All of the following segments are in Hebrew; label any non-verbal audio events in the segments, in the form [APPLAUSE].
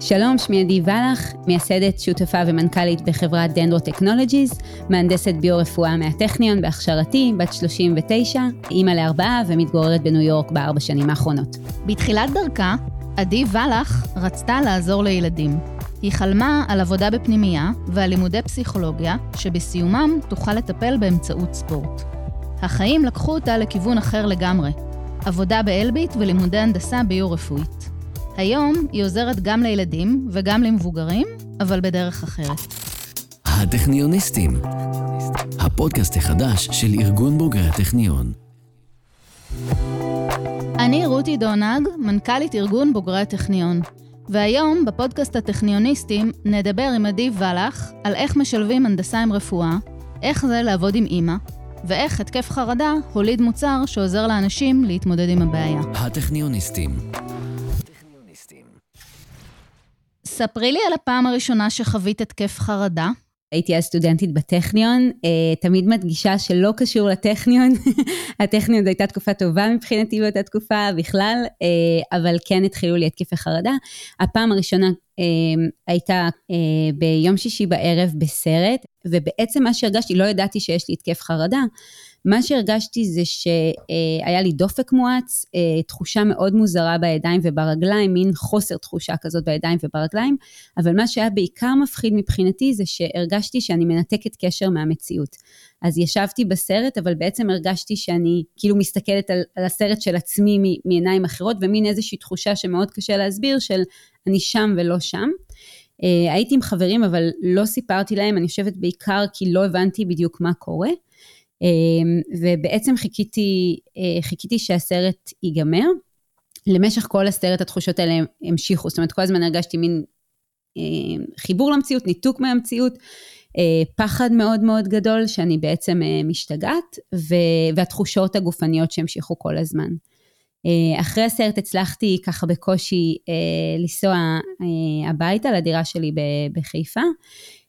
שלום, שמי עדי ולח, מייסדת, שותפה ומנכ"לית בחברת דנדרו טכנולוגיז, מהנדסת ביו-רפואה מהטכניון בהכשרתי, בת 39, אימא לארבעה ומתגוררת בניו יורק בארבע שנים האחרונות. בתחילת דרכה, עדי ולח רצתה לעזור לילדים. היא חלמה על עבודה בפנימייה ועל לימודי פסיכולוגיה, שבסיומם תוכל לטפל באמצעות ספורט. החיים לקחו אותה לכיוון אחר לגמרי, עבודה באלביט ולימודי הנדסה ביו-רפואית. היום היא עוזרת גם לילדים וגם למבוגרים, אבל בדרך אחרת. הטכניוניסטים, הפודקאסט החדש של ארגון בוגרי הטכניון. אני רותי דונג, מנכ"לית ארגון בוגרי הטכניון. והיום, בפודקאסט הטכניוניסטים, נדבר עם עדי ולח על איך משלבים הנדסה עם רפואה, איך זה לעבוד עם אימא, ואיך התקף חרדה הוליד מוצר שעוזר לאנשים להתמודד עם הבעיה. הטכניוניסטים. ספרי לי על הפעם הראשונה שחווית התקף חרדה. הייתי אז סטודנטית בטכניון, אה, תמיד מדגישה שלא קשור לטכניון. [LAUGHS] הטכניון זו הייתה תקופה טובה מבחינתי באותה תקופה בכלל, אה, אבל כן התחילו לי התקפי חרדה. הפעם הראשונה אה, הייתה ביום שישי בערב בסרט, ובעצם מה שהרגשתי, לא ידעתי שיש לי התקף חרדה. מה שהרגשתי זה שהיה לי דופק מואץ, אה, תחושה מאוד מוזרה בידיים וברגליים, מין חוסר תחושה כזאת בידיים וברגליים, אבל מה שהיה בעיקר מפחיד מבחינתי זה שהרגשתי שאני מנתקת קשר מהמציאות. אז ישבתי בסרט, אבל בעצם הרגשתי שאני כאילו מסתכלת על, על הסרט של עצמי מעיניים אחרות, ומין איזושהי תחושה שמאוד קשה להסביר, של אני שם ולא שם. Uh, הייתי עם חברים, אבל לא סיפרתי להם, אני חושבת בעיקר כי לא הבנתי בדיוק מה קורה. אמ, ובעצם חיכיתי, אה, חיכיתי שהסרט ייגמר. למשך כל הסרט התחושות האלה המשיכו, זאת אומרת כל הזמן הרגשתי מין אה, חיבור למציאות, ניתוק מהמציאות, אה, פחד מאוד מאוד גדול שאני בעצם משתגעת, והתחושות הגופניות שהמשיכו כל הזמן. אחרי הסרט הצלחתי ככה בקושי לנסוע הביתה לדירה שלי בחיפה.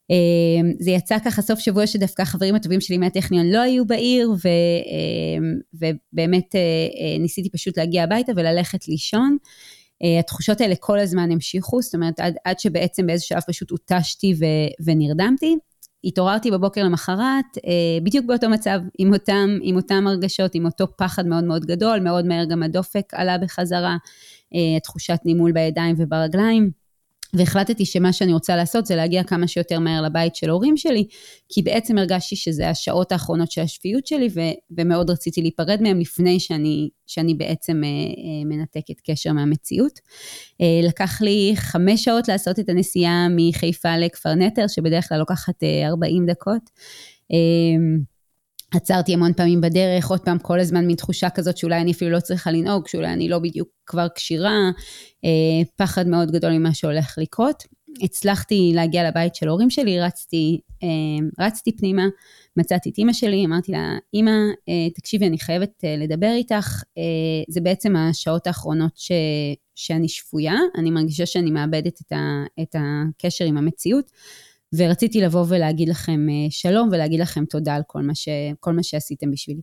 אמ, זה יצא ככה סוף שבוע שדווקא החברים הטובים שלי מהטכניון לא היו בעיר, ו, אמ, ובאמת אה, אה, ניסיתי פשוט להגיע הביתה וללכת לישון. אה, התחושות האלה כל הזמן המשיכו, זאת אומרת, עד, עד שבעצם באיזה שלב פשוט הותשתי ו, ונרדמתי. התעוררתי בבוקר למחרת, בדיוק באותו מצב, עם אותם, עם אותם הרגשות, עם אותו פחד מאוד מאוד גדול, מאוד מהר גם הדופק עלה בחזרה, תחושת נימול בידיים וברגליים. והחלטתי שמה שאני רוצה לעשות זה להגיע כמה שיותר מהר לבית של ההורים שלי, כי בעצם הרגשתי שזה השעות האחרונות של השפיות שלי, ו- ומאוד רציתי להיפרד מהם לפני שאני, שאני בעצם אה, אה, מנתקת קשר מהמציאות. אה, לקח לי חמש שעות לעשות את הנסיעה מחיפה לכפר נטר, שבדרך כלל לוקחת אה, 40 דקות. אה, עצרתי המון פעמים בדרך, עוד פעם כל הזמן מין תחושה כזאת שאולי אני אפילו לא צריכה לנהוג, שאולי אני לא בדיוק כבר כשירה, אה, פחד מאוד גדול ממה שהולך לקרות. הצלחתי להגיע לבית של ההורים שלי, רצתי, אה, רצתי פנימה, מצאתי את אימא שלי, אמרתי לה, אימא, אה, תקשיבי, אני חייבת לדבר איתך, זה בעצם השעות האחרונות ש, שאני שפויה, אני מרגישה שאני מאבדת את, ה, את הקשר עם המציאות. ורציתי לבוא ולהגיד לכם אה, שלום ולהגיד לכם תודה על כל מה, ש, כל מה שעשיתם בשבילי.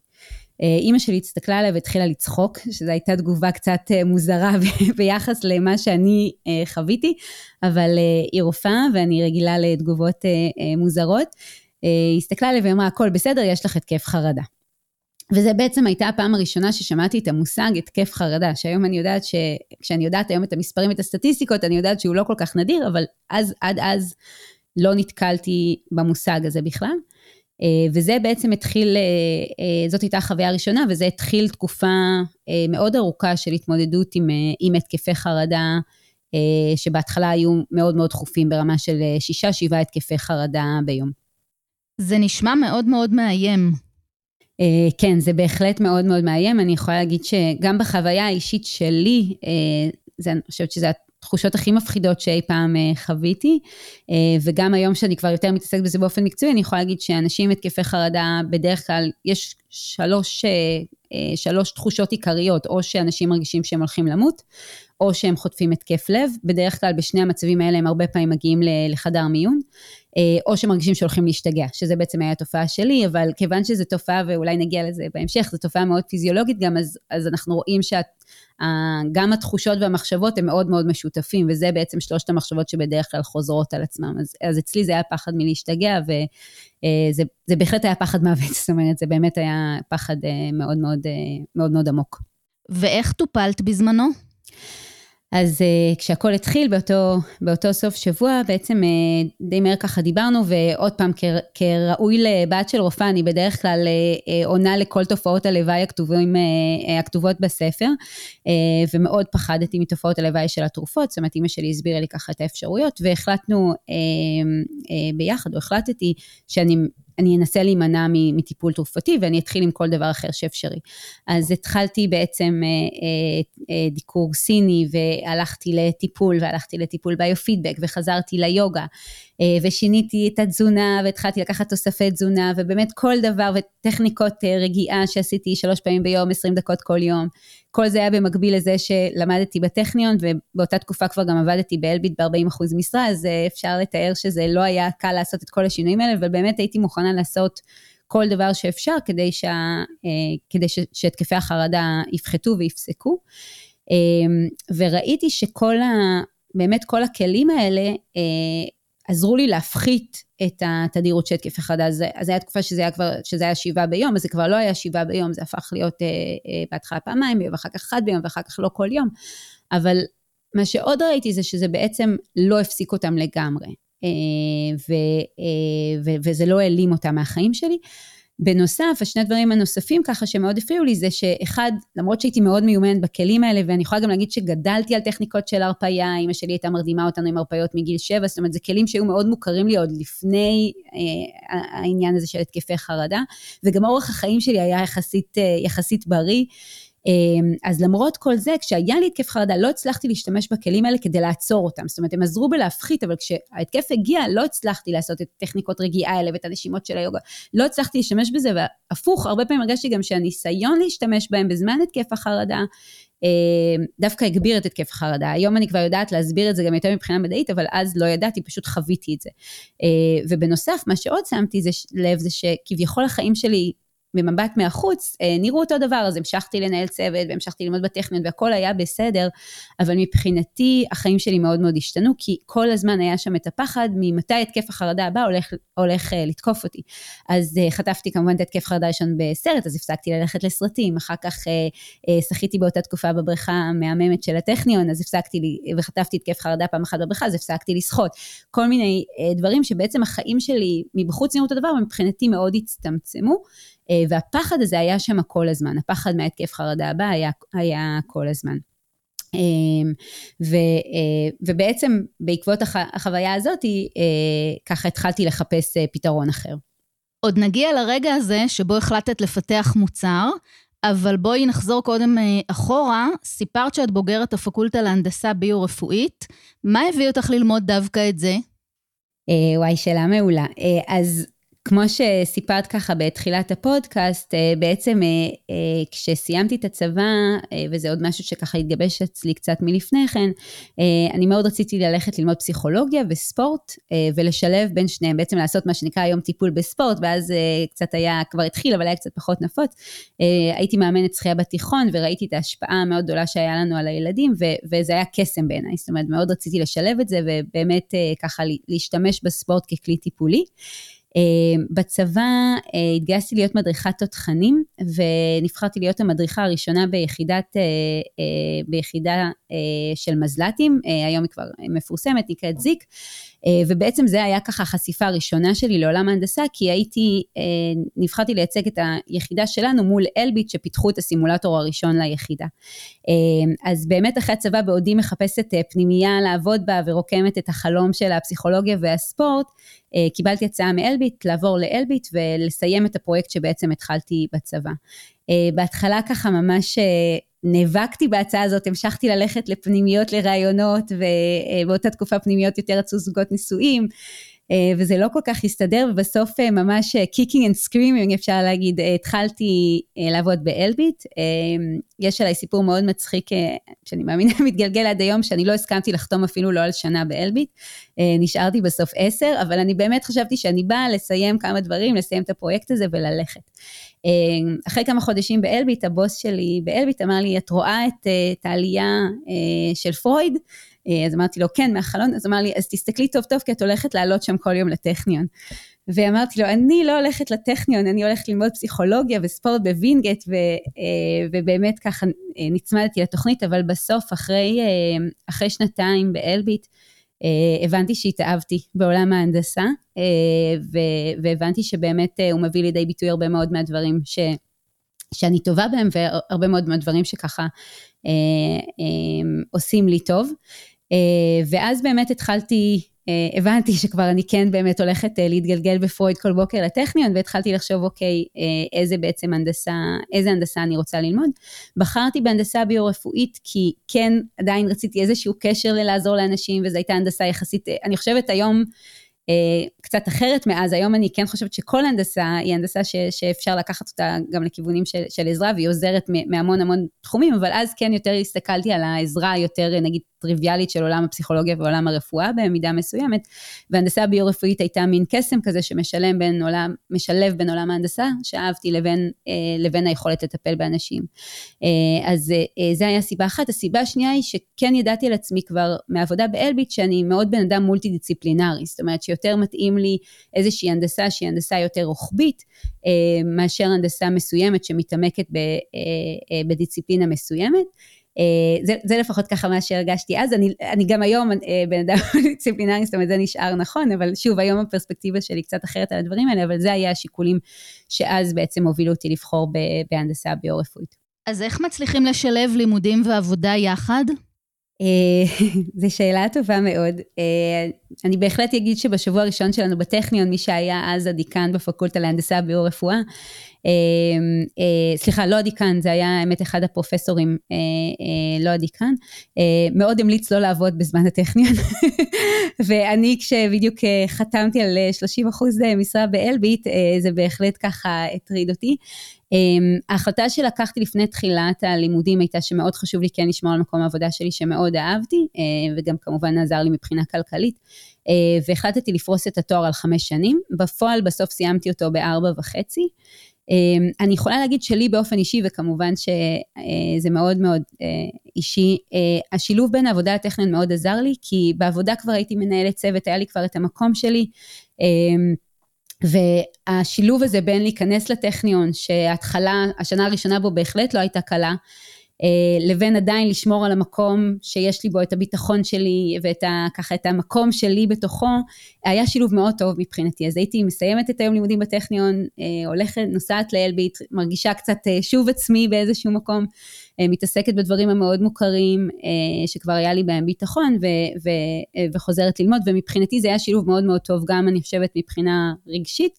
אה, אימא שלי הסתכלה עליי והתחילה לצחוק, שזו הייתה תגובה קצת אה, מוזרה [LAUGHS] ביחס למה שאני חוויתי, אבל היא רופאה ואני רגילה לתגובות מוזרות. היא הסתכלה עליי ואמרה, הכל בסדר, יש לך התקף חרדה. וזה בעצם הייתה הפעם הראשונה ששמעתי את המושג התקף חרדה, שהיום אני יודעת ש... כשאני יודעת היום את המספרים ואת הסטטיסטיקות, אני יודעת שהוא לא כל כך נדיר, אבל אז, עד אז לא נתקלתי במושג הזה בכלל. אה, וזה בעצם התחיל, אה, אה, זאת הייתה החוויה הראשונה, וזה התחיל תקופה מאוד ארוכה של התמודדות עם, עם התקפי חרדה, שבהתחלה היו מאוד מאוד דחופים ברמה של שישה, שבעה התקפי חרדה ביום. זה נשמע מאוד מאוד מאיים. כן, זה בהחלט מאוד מאוד מאיים. אני יכולה להגיד שגם בחוויה האישית שלי, זה, אני חושבת שזו התחושות הכי מפחידות שאי פעם אה, חוויתי, אה, וגם היום שאני כבר יותר מתעסקת בזה באופן מקצועי, אני יכולה להגיד שאנשים עם התקפי חרדה, בדרך כלל יש שלוש, אה, שלוש תחושות עיקריות, או שאנשים מרגישים שהם הולכים למות, או שהם חוטפים התקף לב, בדרך כלל בשני המצבים האלה הם הרבה פעמים מגיעים לחדר מיון, או שמרגישים שהולכים להשתגע, שזה בעצם היה התופעה שלי, אבל כיוון שזו תופעה, ואולי נגיע לזה בהמשך, זו תופעה מאוד פיזיולוגית גם, אז, אז אנחנו רואים שגם התחושות והמחשבות הם מאוד מאוד משותפים, וזה בעצם שלושת המחשבות שבדרך כלל חוזרות על עצמם. אז, אז אצלי זה היה פחד מלהשתגע, וזה אה, בהחלט היה פחד מוות, [LAUGHS] זאת אומרת, זה באמת היה פחד אה, מאוד מאוד מאוד, מאוד עמוק. ואיך טופלת בזמנו? אז uh, כשהכול התחיל באותו, באותו סוף שבוע, בעצם uh, די מהר ככה דיברנו, ועוד פעם, כראוי לבת של רופאה, אני בדרך כלל uh, uh, עונה לכל תופעות הלוואי הכתובים, uh, הכתובות בספר, uh, ומאוד פחדתי מתופעות הלוואי של התרופות, זאת אומרת, אימא שלי הסבירה לי ככה את האפשרויות, והחלטנו uh, uh, ביחד, או החלטתי שאני אני אנסה להימנע מטיפול תרופתי ואני אתחיל עם כל דבר אחר שאפשרי. אז התחלתי בעצם אה, אה, אה, דיקור סיני והלכתי לטיפול והלכתי לטיפול ביופידבק וחזרתי ליוגה ושיניתי את התזונה והתחלתי לקחת תוספי תזונה ובאמת כל דבר וטכניקות רגיעה שעשיתי שלוש פעמים ביום, עשרים דקות כל יום. כל זה היה במקביל לזה שלמדתי בטכניון ובאותה תקופה כבר גם עבדתי באלביט ב-40% משרה, אז אפשר לתאר שזה לא היה קל לעשות את כל השינויים האלה, אבל באמת הייתי מוכנה לעשות כל דבר שאפשר כדי, שה, אה, כדי ש, שהתקפי החרדה יפחתו ויפסקו. אה, וראיתי שכל ה... באמת כל הכלים האלה אה, עזרו לי להפחית את התדירות של התקפי חרדה. אז זו הייתה תקופה שזה היה כבר, שזה היה שבעה ביום, אז זה כבר לא היה שבעה ביום, זה הפך להיות אה, אה, בהתחלה פעמיים ביום, ואחר כך אחד ביום, ואחר כך לא כל יום. אבל מה שעוד ראיתי זה שזה בעצם לא הפסיק אותם לגמרי. אה, ו, אה, ו, וזה לא העלים אותה מהחיים שלי. בנוסף, השני דברים הנוספים ככה שמאוד הפריעו לי זה שאחד, למרות שהייתי מאוד מיומנת בכלים האלה, ואני יכולה גם להגיד שגדלתי על טכניקות של הרפאיה, אמא שלי הייתה מרדימה אותנו עם הרפאיות מגיל שבע, זאת אומרת, זה כלים שהיו מאוד מוכרים לי עוד לפני אה, העניין הזה של התקפי חרדה, וגם אורח החיים שלי היה יחסית, אה, יחסית בריא. אמ, אז למרות כל זה, כשהיה לי התקף חרדה, לא הצלחתי להשתמש בכלים האלה כדי לעצור אותם. זאת אומרת, הם עזרו בלהפחית, אבל כשההתקף הגיע, לא הצלחתי לעשות את טכניקות רגיעה האלה ואת הנשימות של היוגה. לא הצלחתי להשתמש בזה, והפוך, הרבה פעמים הרגשתי גם שהניסיון להשתמש בהם בזמן התקף החרדה, אמ, דווקא הגביר את התקף החרדה. היום אני כבר יודעת להסביר את זה גם יותר מבחינה מדעית, אבל אז לא ידעתי, פשוט חוויתי את זה. אמ, ובנוסף, מה שעוד שמתי לב זה שכביכול החיים שלי במבט מהחוץ אה, נראו אותו דבר, אז המשכתי לנהל צוות והמשכתי ללמוד בטכניון והכל היה בסדר, אבל מבחינתי החיים שלי מאוד מאוד השתנו, כי כל הזמן היה שם את הפחד ממתי התקף החרדה הבא הולך, הולך uh, לתקוף אותי. אז uh, חטפתי כמובן את התקף החרדה ראשון בסרט, אז הפסקתי ללכת לסרטים, אחר כך שחיתי באותה תקופה בבריכה המהממת של הטכניון, אז הפסקתי לי, וחטפתי התקף חרדה פעם אחת בבריכה, אז הפסקתי לשחות. כל מיני דברים שבעצם החיים שלי מבחוץ נראו אותו דבר. אה, והפחד הזה היה שם כל הזמן, הפחד מהתקף חרדה הבא היה, היה כל הזמן. אמ, ו, אה, ובעצם בעקבות הח, החוויה הזאת, אה, ככה התחלתי לחפש פתרון אחר. עוד נגיע לרגע הזה שבו החלטת לפתח מוצר, אבל בואי נחזור קודם אחורה. סיפרת שאת בוגרת הפקולטה להנדסה ביו-רפואית. מה הביא אותך ללמוד דווקא את זה? וואי, שאלה מעולה. אז כמו שסיפרת ככה בתחילת הפודקאסט, אה, בעצם אה, אה, כשסיימתי את הצבא, וזה עוד משהו שככה התגבש אצלי קצת מלפני כן, אני מאוד רציתי ללכת ללמוד פסיכולוגיה וספורט, ולשלב בין שניהם, בעצם לעשות מה שנקרא היום טיפול בספורט, ואז קצת היה, כבר התחיל, אבל היה קצת פחות נפוץ. הייתי מאמנת שחייה בתיכון, וראיתי את ההשפעה המאוד גדולה שהיה לנו על הילדים, וזה היה קסם בעיניי, זאת אומרת, מאוד רציתי לשלב את זה, ובאמת ככה להשתמש בספורט ככלי טיפולי. אה, בצבא אה, התגייסתי להיות מדריכת תותחנים ונבחרתי להיות המדריכה הראשונה ביחידת, אה, ביחידה של מזל"טים, היום היא כבר מפורסמת, נקראת זיק, ובעצם זה היה ככה החשיפה הראשונה שלי לעולם ההנדסה, כי הייתי, נבחרתי לייצג את היחידה שלנו מול אלביט שפיתחו את הסימולטור הראשון ליחידה. אז באמת אחרי הצבא בעודי מחפשת פנימייה לעבוד בה ורוקמת את החלום של הפסיכולוגיה והספורט, אה, קיבלתי הצעה מאלביט לעבור לאלביט ולסיים את הפרויקט שבעצם התחלתי בצבא. אה, בהתחלה ככה ממש אה, נאבקתי בהצעה הזאת, המשכתי ללכת לפנימיות לראיונות, ובאותה תקופה פנימיות יותר רצו זוגות נישואים. וזה לא כל כך הסתדר, ובסוף ממש kicking and screaming אפשר להגיד, התחלתי לעבוד באלביט. יש עליי סיפור מאוד מצחיק, שאני מאמינה [LAUGHS] מתגלגל עד היום, שאני לא הסכמתי לחתום אפילו לא על שנה באלביט. נשארתי בסוף עשר, אבל אני באמת חשבתי שאני באה לסיים כמה דברים, לסיים את הפרויקט הזה וללכת. אחרי כמה חודשים באלביט, הבוס שלי באלביט אמר לי, את רואה את, את העלייה של פרויד? אז אמרתי לו, כן, מהחלון, אז אמר לי, אז תסתכלי טוב טוב, כי את הולכת לעלות שם כל יום לטכניון. ואמרתי לו, אני לא הולכת לטכניון, אני הולכת ללמוד פסיכולוגיה וספורט בווינגייט, ו, ובאמת ככה נצמדתי לתוכנית, אבל בסוף, אחרי, אחרי שנתיים באלביט, הבנתי שהתאהבתי בעולם ההנדסה, והבנתי שבאמת הוא מביא לידי ביטוי הרבה מאוד מהדברים ש... שאני טובה בהם, והרבה מאוד מהדברים שככה אה, אה, עושים לי טוב. אה, ואז באמת התחלתי, אה, הבנתי שכבר אני כן באמת הולכת אה, להתגלגל בפרויד כל בוקר לטכניון, והתחלתי לחשוב, אוקיי, איזה בעצם הנדסה, איזה הנדסה אני רוצה ללמוד. בחרתי בהנדסה ביו-רפואית, כי כן, עדיין רציתי איזשהו קשר ללעזור לאנשים, וזו הייתה הנדסה יחסית, אני חושבת היום, קצת אחרת מאז, היום אני כן חושבת שכל הנדסה היא הנדסה ש, שאפשר לקחת אותה גם לכיוונים של, של עזרה, והיא עוזרת מהמון המון תחומים, אבל אז כן יותר הסתכלתי על העזרה היותר נגיד טריוויאלית של עולם הפסיכולוגיה ועולם הרפואה במידה מסוימת, והנדסה הביו-רפואית הייתה מין קסם כזה שמשלב בין עולם, משלב בין עולם ההנדסה, שאהבתי, לבין, אה, לבין היכולת לטפל באנשים. אה, אז אה, זה היה סיבה אחת. הסיבה השנייה היא שכן ידעתי על עצמי כבר מעבודה באלביט, שאני מאוד בן אדם מולטי דיציפלינרי, זאת אומרת שיותר מתאים לי איזושהי הנדסה שהיא הנדסה יותר רוחבית, מאשר הנדסה מסוימת שמתעמקת בדיציפלינה מסוימת. אה, זה, זה לפחות ככה מה שהרגשתי אז, אני, אני גם היום אה, בן אדם [LAUGHS] דיסציפלינרי, זאת אומרת זה נשאר נכון, אבל שוב היום הפרספקטיבה שלי קצת אחרת על הדברים האלה, אבל זה היה השיקולים שאז בעצם הובילו אותי לבחור בהנדסה ביו-רפואית. אז איך מצליחים לשלב לימודים ועבודה יחד? אה, [LAUGHS] זו שאלה טובה מאוד. אני בהחלט אגיד שבשבוע הראשון שלנו בטכניון, מי שהיה אז הדיקן בפקולטה להנדסה ביו-רפואה, סליחה, לא הדיקן, זה היה האמת אחד הפרופסורים, אה, אה, לא הדיקן, מאוד המליץ לא לעבוד בזמן הטכניון, [LAUGHS] ואני כשבדיוק חתמתי על 30 אחוז משרה באלביט, זה בהחלט ככה הטריד אותי. אמ, ההחלטה שלקחתי לפני תחילת הלימודים הייתה שמאוד חשוב לי כן לשמור על מקום העבודה שלי שמאוד אהבתי, וגם כמובן עזר לי מבחינה כלכלית. והחלטתי לפרוס את התואר על חמש שנים, בפועל בסוף סיימתי אותו בארבע וחצי. אמ, אני יכולה להגיד שלי באופן אישי, וכמובן שזה מאוד מאוד אה, אישי, אה, השילוב בין העבודה לטכניון מאוד עזר לי, כי בעבודה כבר הייתי מנהלת צוות, היה לי כבר את המקום שלי. אמ, והשילוב הזה בין להיכנס לטכניון, שההתחלה, השנה הראשונה בו בהחלט לא הייתה קלה, אה, לבין עדיין לשמור על המקום שיש לי בו את הביטחון שלי ואת ה, ככה את המקום שלי בתוכו, היה שילוב מאוד טוב מבחינתי. אז הייתי מסיימת את היום לימודים בטכניון, אה, הולכת, נוסעת לאלביט, מרגישה קצת אה, שוב עצמי באיזשהו מקום, מתעסקת בדברים המאוד מוכרים שכבר היה לי בהם ביטחון ו, ו, וחוזרת ללמוד, ומבחינתי זה היה שילוב מאוד מאוד טוב, גם אני חושבת מבחינה רגשית.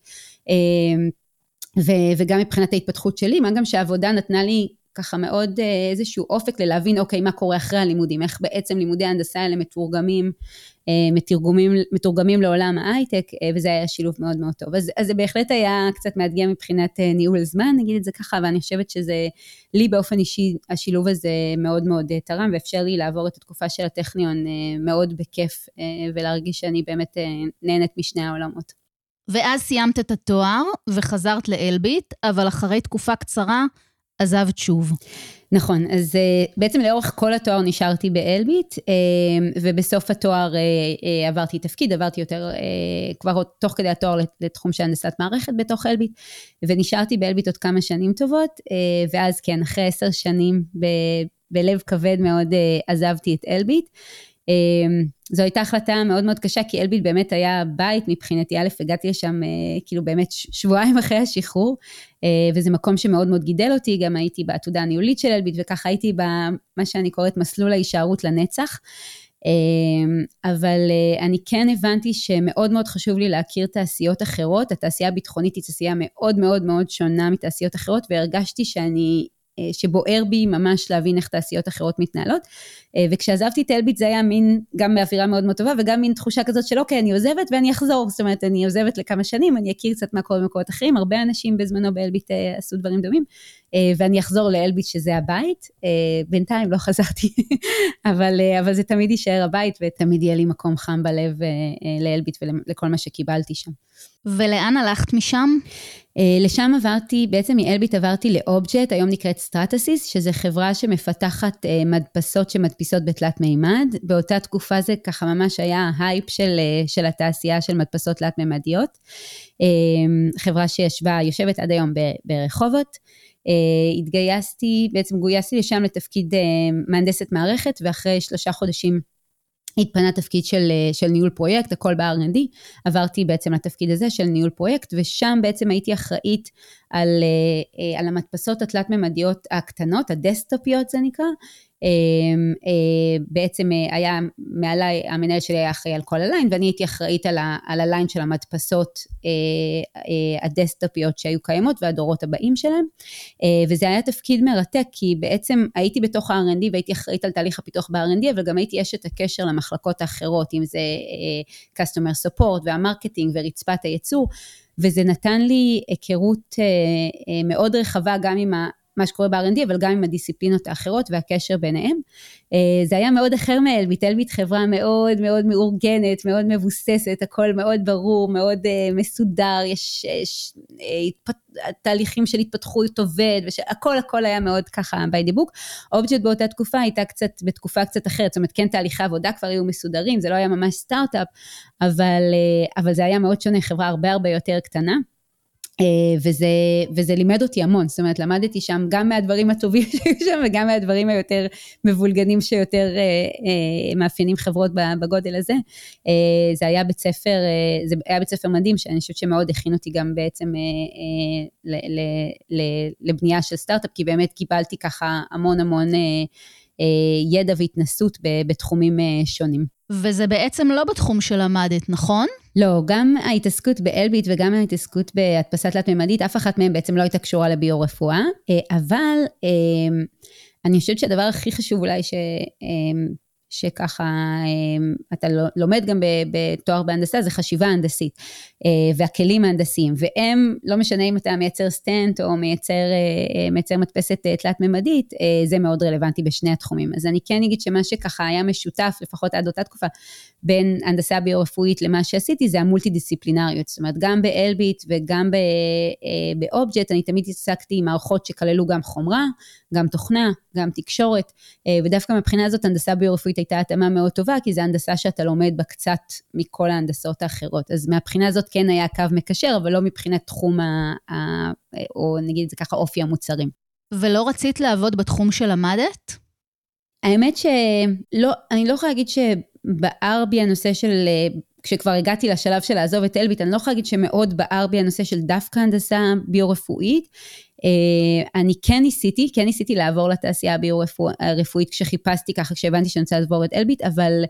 ו- וגם מבחינת ההתפתחות שלי, מה גם שהעבודה נתנה לי ככה מאוד אה, איזשהו אופק ללהבין, אוקיי, מה קורה אחרי הלימודים, איך בעצם לימודי ההנדסה האלה מתורגמים, אה, מתורגמים, מתורגמים לעולם ההייטק, אה, וזה היה שילוב מאוד מאוד טוב. אז, אז זה בהחלט היה קצת מאתגר מבחינת ניהול זמן, נגיד את זה ככה, ואני חושבת שזה, לי באופן אישי, השילוב הזה מאוד מאוד תרם, ואפשר לי לעבור את התקופה של הטכניון מאוד בכיף, ולהרגיש שאני באמת נהנית משני העולמות. ואז סיימת את התואר וחזרת לאלביט, אבל אחרי תקופה קצרה, עזבת שוב. נכון, אז uh, בעצם לאורך כל התואר נשארתי באלביט, uh, ובסוף התואר uh, עברתי תפקיד, עברתי יותר, כבר תוך כדי התואר לתחום של הנדסת מערכת בתוך אלביט, ונשארתי באלביט עוד כמה שנים טובות, ואז כן, אחרי עשר שנים ב, בלב כבד מאוד עזבתי את אלביט. אמ, זו הייתה החלטה מאוד מאוד קשה, כי אלביט באמת היה בית מבחינתי, א', הגעתי לשם אה, כאילו באמת שבועיים [LAUGHS] אחרי השחרור, אה, וזה מקום שמאוד מאוד גידל אותי, גם הייתי בעתודה הניהולית של אלביט, וככה הייתי במה שאני קוראת מסלול ההישארות לנצח. אמ, אבל אה, אני כן הבנתי שמאוד מאוד חשוב לי להכיר תעשיות אחרות, התעשייה הביטחונית היא תעשייה מאוד מאוד מאוד שונה מתעשיות אחרות, והרגשתי שאני שבוער בי ממש להבין איך תעשיות אחרות מתנהלות. וכשעזבתי את אלביט זה היה מין, גם באווירה מאוד מאוד טובה, וגם מין תחושה כזאת של אוקיי, אני עוזבת ואני אחזור, זאת אומרת, אני עוזבת לכמה שנים, אני אכיר קצת מה קורה במקומות אחרים, הרבה אנשים בזמנו באלביט עשו דברים דומים, ואני אחזור לאלביט שזה הבית. בינתיים לא [LAUGHS] חזרתי, אבל, אבל זה תמיד יישאר הבית, ותמיד יהיה לי מקום חם בלב לאלביט ולכל מה שקיבלתי שם. ולאן הלכת משם? אה, לשם עברתי, בעצם מאלביט עברתי לאובג'ט, היום נקראת סטרטסיס, שזו חברה שמפתחת אה, מדפסות שמדפיסות בתלת מימד. באותה תקופה זה ככה ממש היה הייפ של, אה, של התעשייה של מדפסות תלת מימדיות. חברה שישבה, יושבת עד היום ברחובות. התגייסתי, בעצם גויסתי לשם לתפקיד מהנדסת מערכת, ואחרי שלושה חודשים התפנה תפקיד של, אה, של ניהול פרויקט, הכל ב-R&D, עברתי בעצם לתפקיד הזה של ניהול פרויקט, ושם בעצם הייתי אחראית על, אה, אה, על המדפסות התלת-ממדיות הקטנות, הדסטופיות זה נקרא, אמ, אה, בעצם היה מעליי, המנהל שלי היה אחראי על כל הליין, ואני הייתי אחראית על, ה, על הליין של המדפסות הדסטופיות שהיו קיימות והדורות הבאים שלהם. וזה היה תפקיד מרתק, כי בעצם הייתי בתוך ה-R&D והייתי אחראית על תהליך הפיתוח ב-R&D, אבל גם הייתי אשת הקשר למחלקות האחרות, אם זה customer support וה marketing ורצפת הייצור. וזה נתן לי היכרות מאוד רחבה גם עם מה שקורה ב-R&D, אבל גם עם הדיסציפלינות האחרות והקשר ביניהם. אה, זה היה מאוד אחר מאלביט, אלביט חברה מאוד מאוד מאורגנת, מאוד מבוססת, הכל מאוד ברור, מאוד אה, מסודר, יש, יש אה, התפת, תהליכים של התפתחות עובד, הכל הכל היה מאוד ככה by the book. אובג'ט באותה תקופה הייתה קצת, בתקופה קצת אחרת, זאת אומרת כן תהליכי עבודה כבר היו מסודרים, זה לא היה ממש סטארט-אפ, אבל, אבל זה היה מאוד שונה, חברה הרבה הרבה יותר קטנה. אה, וזה, וזה לימד אותי המון, זאת אומרת למדתי שם גם מהדברים הטובים [LAUGHS] שהיו שם וגם מהדברים היותר מבולגנים שיותר אה, אה, מאפיינים חברות בגודל הזה. זה היה בית ספר, זה היה בית ספר מדהים שאני חושבת שמאוד הכין אותי גם בעצם ל, ל, ל, לבנייה של סטארט-אפ, כי באמת קיבלתי ככה המון המון ידע והתנסות בתחומים אה, שונים. וזה בעצם לא בתחום שלמדת, נכון? לא, גם ההתעסקות באלביט וגם ההתעסקות בהדפסה תלת-ממדית, אף אחת מהן בעצם לא הייתה קשורה לביו-רפואה, אה, אבל אני חושבת שהדבר הכי חשוב אולי ש... שככה אמ, אתה לומד גם בתואר בהנדסה, זה חשיבה הנדסית אה, והכלים ההנדסיים, והם, לא משנה אם אתה מייצר סטנט או מייצר, אה, אה, מייצר מדפסת תלת-ממדית, זה מאוד רלוונטי בשני התחומים. אז אני כן אגיד שמה שככה היה משותף, לפחות עד אותה תקופה, בין הנדסה ביו-רפואית למה שעשיתי, זה המולטי דיסציפלינריות. זאת אומרת, גם באלביט וגם באובג'ט, אני תמיד התעסקתי עם מערכות שכללו גם חומרה, גם תוכנה, גם תקשורת, ודווקא מבחינה הזאת הנדסה ביו-רפואית הייתה התאמה מאוד טובה, כי זו הנדסה שאתה לומד בה קצת מכל ההנדסות האחרות. אז מהבחינה הזאת כן היה קו מקשר, אבל לא מבחינת תחום, ה, ה, או נגיד את זה ככה, אופי המוצרים. ולא רצית לעבוד בתחום שלמדת? האמת שלא, אני לא יכולה להגיד שבער בי הנושא של, כשכבר הגעתי לשלב של לעזוב את אלביט, אני לא יכולה להגיד שמאוד בער בי הנושא של דווקא הנדסה ביו-רפואית, אה, אני כן ניסיתי, כן ניסיתי לעבור לתעשייה הביו-רפואית כשחיפשתי ככה, כשהבנתי שאני רוצה לעבור את אלביט, אבל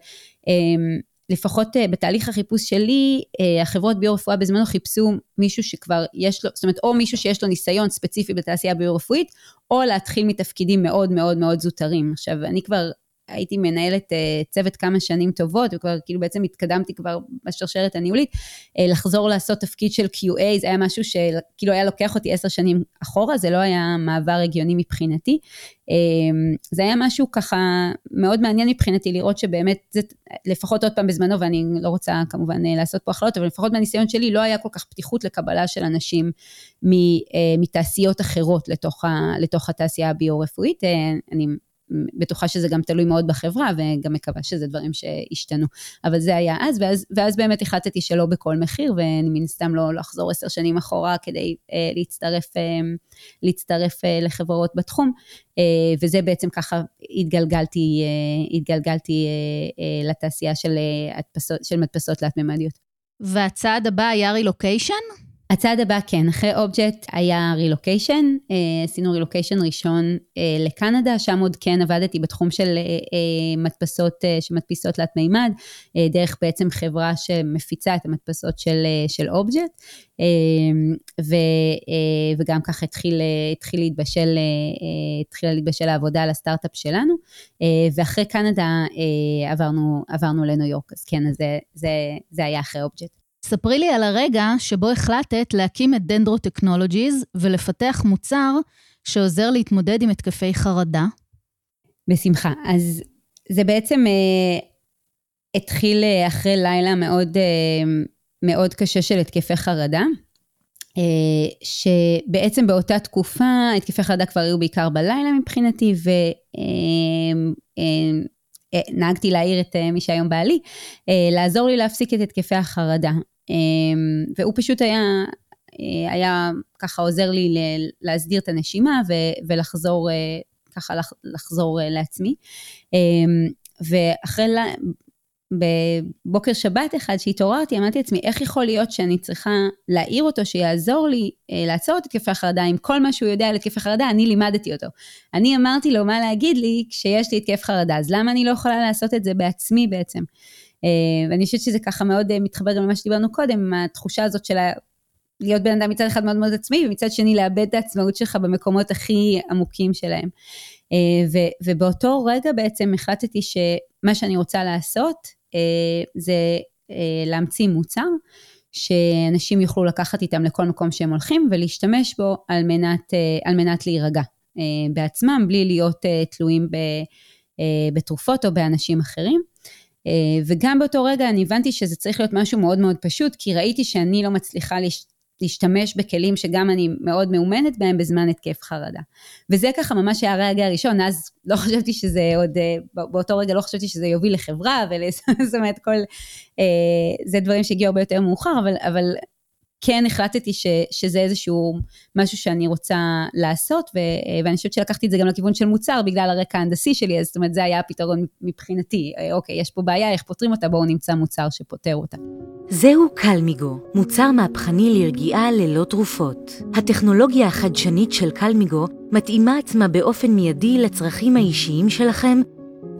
אמ, לפחות אה, בתהליך החיפוש שלי, אה, החברות ביו-רפואה בזמנו חיפשו מישהו שכבר יש לו, זאת אומרת, או מישהו שיש לו ניסיון ספציפי בתעשייה ביו-רפואית, או להתחיל מתפקידים מאוד מאוד מאוד זוטרים. עכשיו, אני כבר הייתי מנהלת uh, צוות כמה שנים טובות, וכבר כאילו בעצם התקדמתי כבר בשרשרת הניהולית, uh, לחזור לעשות תפקיד של QA, זה היה משהו שכאילו היה לוקח אותי עשר שנים אחורה, זה לא היה מעבר הגיוני מבחינתי. Uh, זה היה משהו ככה מאוד מעניין מבחינתי לראות שבאמת, זה לפחות עוד פעם בזמנו, ואני לא רוצה כמובן לעשות פה הכללות, אבל לפחות מהניסיון שלי לא היה כל כך פתיחות לקבלה של אנשים מתעשיות אחרות לתוך, ה, לתוך התעשייה הביו-רפואית. אני בטוחה שזה גם תלוי מאוד בחברה, וגם מקווה שזה דברים שהשתנו. אבל זה היה אז, ואז, ואז באמת החלטתי שלא בכל מחיר, ואני מן הסתם לא לחזור עשר שנים אחורה כדי אה, להצטרף, אה, להצטרף אה, לחברות בתחום, אה, וזה בעצם ככה התגלגלתי, אה, התגלגלתי אה, אה, לתעשייה של, אה, הדפסות, של מדפסות תלת-ממדיות. והצעד הבא היה רילוקיישן? הצעד הבא, כן, אחרי אובג'קט היה רילוקיישן, אה, עשינו רילוקיישן ראשון אה, לקנדה, שם עוד כן עבדתי בתחום של אה, מדפסות שמדפיסות תלת מימד, דרך בעצם חברה שמפיצה את המדפסות של, של אובג'קט, וגם ככה התחיל, התחיל להתבשל, התחילה להתבשל העבודה על הסטארט-אפ שלנו, ואחרי קנדה עברנו, עברנו לניו יורק, אז כן, אז זה, זה, זה היה אחרי אובג'קט. ספרי לי על הרגע שבו החלטת להקים את Dendro Technologies ולפתח מוצר שעוזר להתמודד עם התקפי חרדה. בשמחה. אז זה בעצם אה, התחיל אה, אחרי לילה מאוד, אה, מאוד קשה של התקפי חרדה, אה, שבעצם באותה תקופה התקפי חרדה כבר היו בעיקר בלילה מבחינתי, ו... אה, אה, נהגתי להעיר את מי שהיום בעלי, לעזור לי להפסיק את התקפי החרדה. אמ, והוא פשוט היה, אה, היה ככה עוזר לי להסדיר את הנשימה ולחזור, אה, ככה לחזור אה, לעצמי. אמ, ואחרי, בבוקר שבת אחד שהתעוררתי, אמרתי לעצמי, איך יכול להיות שאני צריכה להעיר אותו, שיעזור לי לעצור את התקפי החרדה, עם כל מה שהוא יודע על התקפי חרדה, אני לימדתי אותו. אני אמרתי לו מה להגיד לי כשיש לי התקף חרדה, אז למה אני לא יכולה לעשות את זה בעצמי בעצם? אה, ואני חושבת שזה ככה מאוד אה, מתחבר גם למה שדיברנו קודם, התחושה הזאת של להיות בן אדם מצד אחד מאוד מאוד עצמי, ומצד שני לאבד את העצמאות שלך במקומות הכי עמוקים שלהם. אה, ו, ובאותו רגע בעצם החלטתי שמה שאני רוצה לעשות זה להמציא מוצר שאנשים יוכלו לקחת איתם לכל מקום שהם הולכים ולהשתמש בו על מנת, על מנת להירגע בעצמם, בלי להיות תלויים בתרופות או באנשים אחרים. אה, וגם באותו רגע אני הבנתי שזה צריך להיות משהו מאוד מאוד פשוט, כי ראיתי שאני לא מצליחה להשתמש בכלים שגם אני מאוד מאומנת בהם בזמן התקף חרדה. וזה ככה ממש היה הרגע הראשון, אז לא חשבתי שזה עוד, אה, באותו רגע לא חשבתי שזה יוביל לחברה, [LAUGHS] זאת אומרת כל, אה, זה דברים שהגיעו הרבה יותר מאוחר, אבל, אבל כן החלטתי ש, שזה איזשהו משהו שאני רוצה לעשות, ו, ואני חושבת שלקחתי את זה גם לכיוון של מוצר בגלל הרקע ההנדסי שלי, אז זאת אומרת זה היה הפתרון מבחינתי. אוקיי, יש פה בעיה, איך פותרים אותה? בואו נמצא מוצר שפותר אותה. זהו קלמיגו, מוצר מהפכני לרגיעה ללא תרופות. הטכנולוגיה החדשנית של קלמיגו מתאימה עצמה באופן מיידי לצרכים האישיים שלכם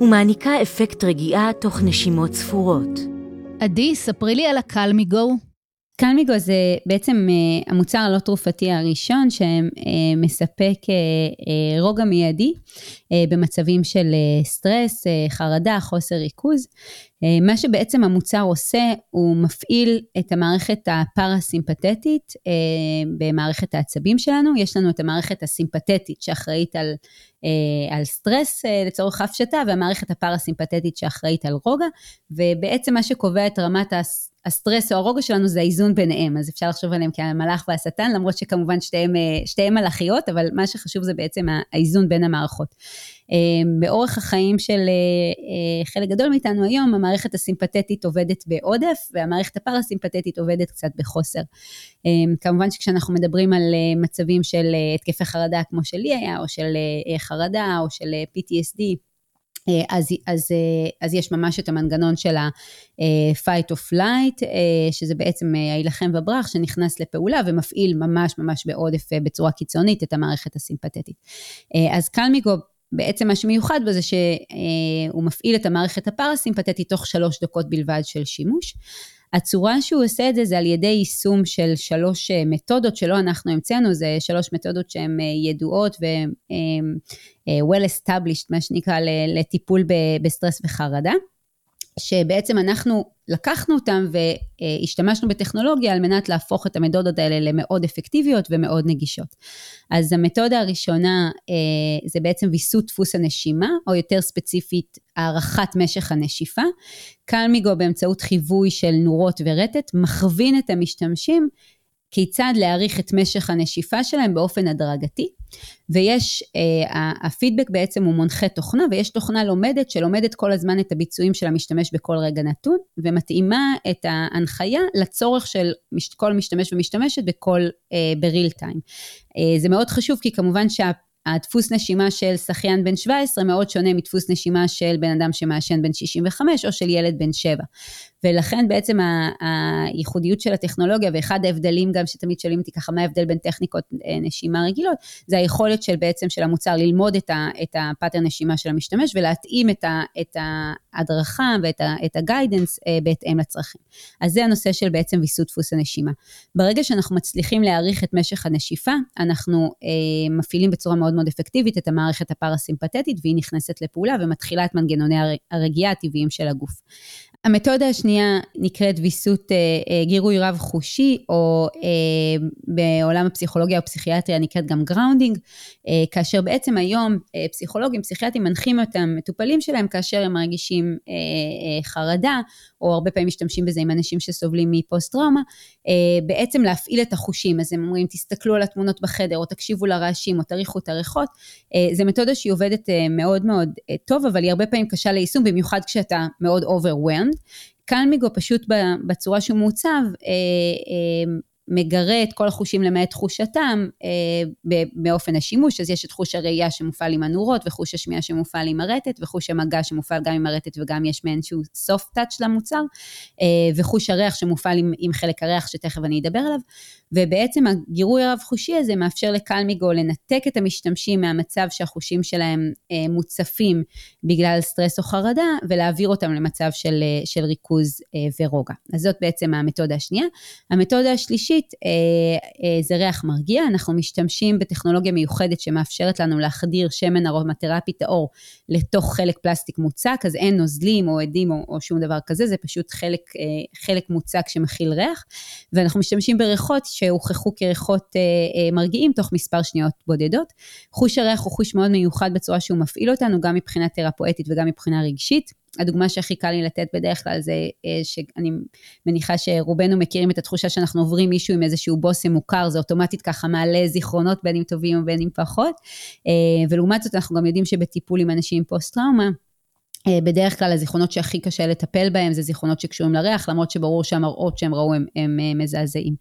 ומעניקה אפקט רגיעה תוך נשימות ספורות. עדי, ספרי לי על הקלמיגו. קלמיגו זה בעצם אה, המוצר הלא תרופתי הראשון שמספק אה, אה, רוגע מיידי במצבים של סטרס, חרדה, חוסר ריכוז. מה שבעצם המוצר עושה, הוא מפעיל את המערכת הפרסימפטית במערכת העצבים שלנו. יש לנו את המערכת הסימפטית שאחראית על, על סטרס לצורך הפשטה, והמערכת הפרסימפטית שאחראית על רוגע, ובעצם מה שקובע את רמת הסטרס או הרוגע שלנו זה האיזון ביניהם, אז אפשר לחשוב עליהם כמלאך והשטן, למרות שכמובן שתיהם, אה, שתיהם מלאכיות, אבל מה שחשוב זה בעצם האיזון בין המערכות. אה, באורך החיים של אה, חלק גדול מאיתנו היום, המערכת הסימפתטית עובדת בעודף, והמערכת הפרסימפטית עובדת קצת בחוסר. כמובן שכשאנחנו מדברים על מצבים של התקפי חרדה כמו שלי היה, או של חרדה, או של PTSD, אז, אז, אה, אז יש ממש את המנגנון של ה-fight of flight, אה, שזה בעצם ההילחם וברח, שנכנס לפעולה ומפעיל ממש ממש בעודף בצורה קיצונית את המערכת הסימפתטית. אז קלמיגו, בעצם מה שמיוחד בזה שהוא מפעיל את המערכת הפרסימפתטית תוך שלוש דקות בלבד של שימוש. הצורה שהוא עושה את זה זה על ידי יישום של שלוש אה, מתודות שלא אנחנו המצאנו, זה שלוש מתודות שהן אה, ידועות ו-well אה, established, מה שנקרא, לטיפול בסטרס וחרדה. שבעצם אנחנו לקחנו אותם והשתמשנו בטכנולוגיה על מנת להפוך את המתודות האלה למאוד אפקטיביות ומאוד נגישות. אז המתודה הראשונה אה, זה בעצם ויסות דפוס הנשימה, או יותר ספציפית הארכת משך הנשיפה. קלמיגו באמצעות חיווי של נורות ורטט מכווין את המשתמשים כיצד להעריך את משך הנשיפה שלהם באופן הדרגתי, ויש, אה, הפידבק בעצם הוא מונחה תוכנה, ויש תוכנה לומדת שלומדת כל הזמן את הביצועים של המשתמש בכל רגע נתון, ומתאימה את ההנחיה לצורך של כל משתמש ומשתמשת בכל, אה, בריל טיים. אה, זה מאוד חשוב, כי כמובן שה... הדפוס נשימה של שחיין בן 17 מאוד שונה מדפוס נשימה של בן אדם שמעשן בן 65 או של ילד בן 7. ולכן בעצם הייחודיות של הטכנולוגיה, ואחד ההבדלים גם שתמיד שואלים אותי ככה, מה ההבדל בין טכניקות אה, נשימה רגילות, זה היכולת של בעצם של המוצר ללמוד את, את הפאטרן נשימה של המשתמש ולהתאים את, את ההדרכה ואת הגיידנס אה, בהתאם לצרכים. אז זה הנושא של בעצם ויסות דפוס הנשימה. ברגע שאנחנו מצליחים להעריך את משך הנשיפה, אנחנו אה, מפעילים בצורה מאוד מאוד אפקטיבית את המערכת הפרסימפטית, והיא נכנסת לפעולה ומתחילה את מנגנוני הרגיעה הטבעיים של הגוף. המתודה השנייה נקראת ויסות אה, אה, גירוי רב חושי, או אה, בעולם הפסיכולוגיה או פסיכיאטריה נקראת גם grounding, כאשר בעצם היום פסיכולוגים, פסיכיאטרים מנחים אותם, מטופלים שלהם, כאשר הם מרגישים חרדה, או הרבה פעמים משתמשים בזה עם אנשים שסובלים מפוסט-טראומה, אה, בעצם להפעיל את החושים. אז הם אומרים, תסתכלו על התמונות בחדר, או תקשיבו לרעשים, או תריחו את הריחות. אה, זו מתודה שהיא עובדת אה, מאוד מאוד טוב, אבל היא הרבה פעמים קשה ליישום, במיוחד כשאתה מאוד overwhelmed. קלמיגו פשוט בצורה שהוא מעוצב, מגרה את כל החושים למעט חוש הטעם אה, באופן השימוש, אז יש את חוש הראייה שמופעל עם הנורות, וחוש השמיעה שמופעל עם הרטט, וחוש המגע שמופעל גם עם הרטט וגם יש מעין שהוא soft touch למוצר, אה, וחוש הריח שמופעל עם, עם חלק הריח שתכף אני אדבר עליו, ובעצם הגירוי הרב-חושי הזה מאפשר לקלמיגו לנתק את המשתמשים מהמצב שהחושים שלהם אה, מוצפים בגלל סטרס או חרדה, ולהעביר אותם למצב של, אה, של ריכוז אה, ורוגע. אז זאת בעצם המתודה השנייה. המתודה השלישית זה ריח מרגיע, אנחנו משתמשים בטכנולוגיה מיוחדת שמאפשרת לנו להחדיר שמן ארומתרפי טהור לתוך חלק פלסטיק מוצק, אז אין נוזלים או עדים או, או שום דבר כזה, זה פשוט חלק, חלק מוצק שמכיל ריח, ואנחנו משתמשים בריחות שהוכחו כריחות אה, אה, מרגיעים תוך מספר שניות בודדות. חוש הריח הוא חוש מאוד מיוחד בצורה שהוא מפעיל אותנו, גם מבחינה תרפואטית וגם מבחינה רגשית. הדוגמה שהכי קל לי לתת בדרך כלל זה אה, שאני מניחה שרובנו מכירים את התחושה שאנחנו עוברים מישהו עם איזשהו בושם מוכר, זה אוטומטית ככה מעלה זיכרונות בין אם טובים ובין אם פחות. ולעומת זאת אנחנו גם יודעים שבטיפול עם אנשים עם פוסט-טראומה, אה, בדרך כלל הזיכרונות שהכי קשה לטפל בהם זה זיכרונות שקשורים לריח, למרות שברור שהמראות שהם ראו הם, הם אה, מזעזעים.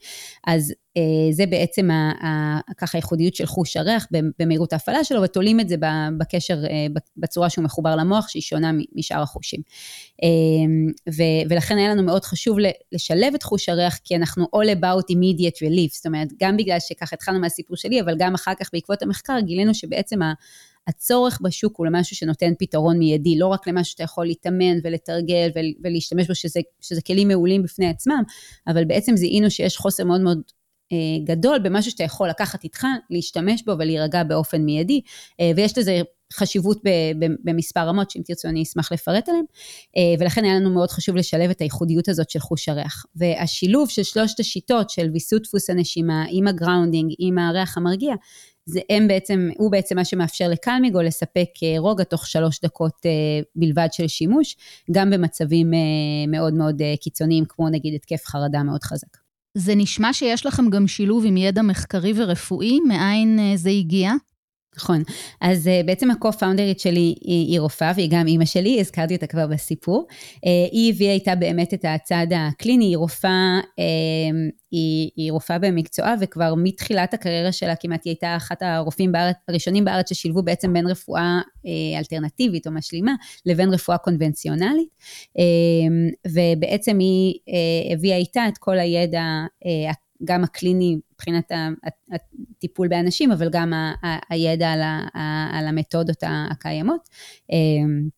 אז אה, זה בעצם ה, ה, ככה הייחודיות של חוש הריח במהירות ההפעלה שלו, ותולים את זה בקשר, בצורה שהוא מחובר למוח, שהיא שונה משאר החושים. ו, ולכן היה לנו מאוד חשוב לשלב את חוש הריח, כי אנחנו all about immediate relief, זאת אומרת, גם בגלל שככה התחלנו מהסיפור שלי, אבל גם אחר כך בעקבות המחקר גילינו שבעצם ה... הצורך בשוק הוא למשהו שנותן פתרון מיידי, לא רק למשהו שאתה יכול להתאמן ולתרגל ולהשתמש בו, שזה, שזה כלים מעולים בפני עצמם, אבל בעצם זיהינו שיש חוסר מאוד מאוד אה, גדול במשהו שאתה יכול לקחת איתך, להשתמש בו ולהירגע באופן מיידי, אה, ויש לזה חשיבות במספר רמות, שאם תרצו אני אשמח לפרט עליהן, אה, ולכן היה לנו מאוד חשוב לשלב את הייחודיות הזאת של חוש הריח. והשילוב של שלושת השיטות של ויסות דפוס הנשימה, עם ה grounding, עם הריח המרגיע, זה הם בעצם, הוא בעצם מה שמאפשר לקלמיגו לספק אה, רוגע תוך שלוש דקות אה, בלבד של שימוש, גם במצבים אה, מאוד מאוד קיצוניים, כמו נגיד התקף חרדה מאוד חזק. זה נשמע שיש לכם גם שילוב עם ידע מחקרי ורפואי, מאין זה הגיע? נכון. אז uh, בעצם הקו-פאונדרית שלי היא, היא רופאה, והיא גם אימא שלי, הזכרתי אותה כבר בסיפור. Uh, היא הביאה איתה באמת את הצד הקליני, היא רופאה, uh, היא, היא רופאה במקצועה, וכבר מתחילת הקריירה שלה כמעט היא הייתה אחת הרופאים בארץ, הראשונים בארץ ששילבו בעצם בין רפואה אלטרנטיבית או משלימה, לבין רפואה קונבנציונלית. ובעצם היא הביאה איתה את כל הידע גם הקליני מבחינת הטיפול באנשים, אבל גם הידע על, על המתודות הקיימות. אמ,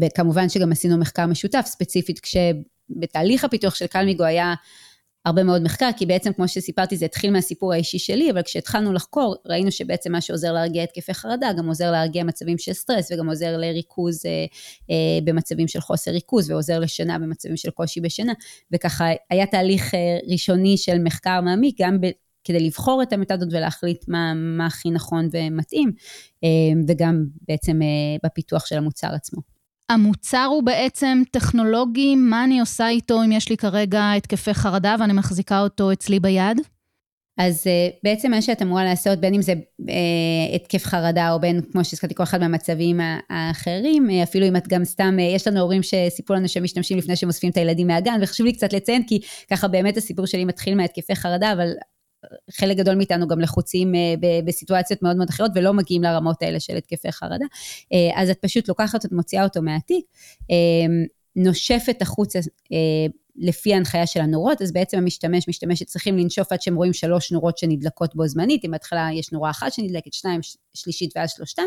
וכמובן שגם עשינו מחקר משותף, ספציפית כשבתהליך הפיתוח של קלמיגו היה הרבה מאוד מחקר, כי בעצם כמו שסיפרתי זה התחיל מהסיפור האישי שלי, אבל כשהתחלנו לחקור ראינו שבעצם מה שעוזר להרגיע התקפי חרדה, גם עוזר להרגיע מצבים של סטרס וגם עוזר לריכוז אה, אה, במצבים של חוסר ריכוז ועוזר לשינה במצבים של קושי בשינה, וככה היה תהליך אה, ראשוני של מחקר מעמיק, גם ב, כדי לבחור את המתודות ולהחליט מה, מה הכי נכון ומתאים, אה, וגם בעצם אה, בפיתוח של המוצר עצמו. המוצר הוא בעצם טכנולוגי, מה אני עושה איתו אם יש לי כרגע התקפי חרדה ואני מחזיקה אותו אצלי ביד? אז uh, בעצם מה שאת אמורה לעשות, בין אם זה uh, התקף חרדה או בין, כמו שהזכרתי, כל אחד מהמצבים האחרים, uh, אפילו אם את גם סתם, יש לנו הורים שסיפרו לנו שהם משתמשים לפני שהם אוספים את הילדים מהגן, וחשוב לי קצת לציין, כי ככה באמת הסיפור שלי מתחיל מהתקפי חרדה, אבל חלק גדול מאיתנו גם לחוצים אה, בסיטואציות מאוד מאוד אחרות ולא מגיעים לרמות האלה של התקפי חרדה. אה, אז את פשוט לוקחת את מוציאה אותו מהתיק. אה, נושפת החוצה לפי ההנחיה של הנורות, אז בעצם המשתמש, משתמשת צריכים לנשוף עד שהם רואים שלוש נורות שנדלקות בו זמנית, אם בהתחלה יש נורה אחת שנדלקת, שניים, שלישית ואז שלושתן,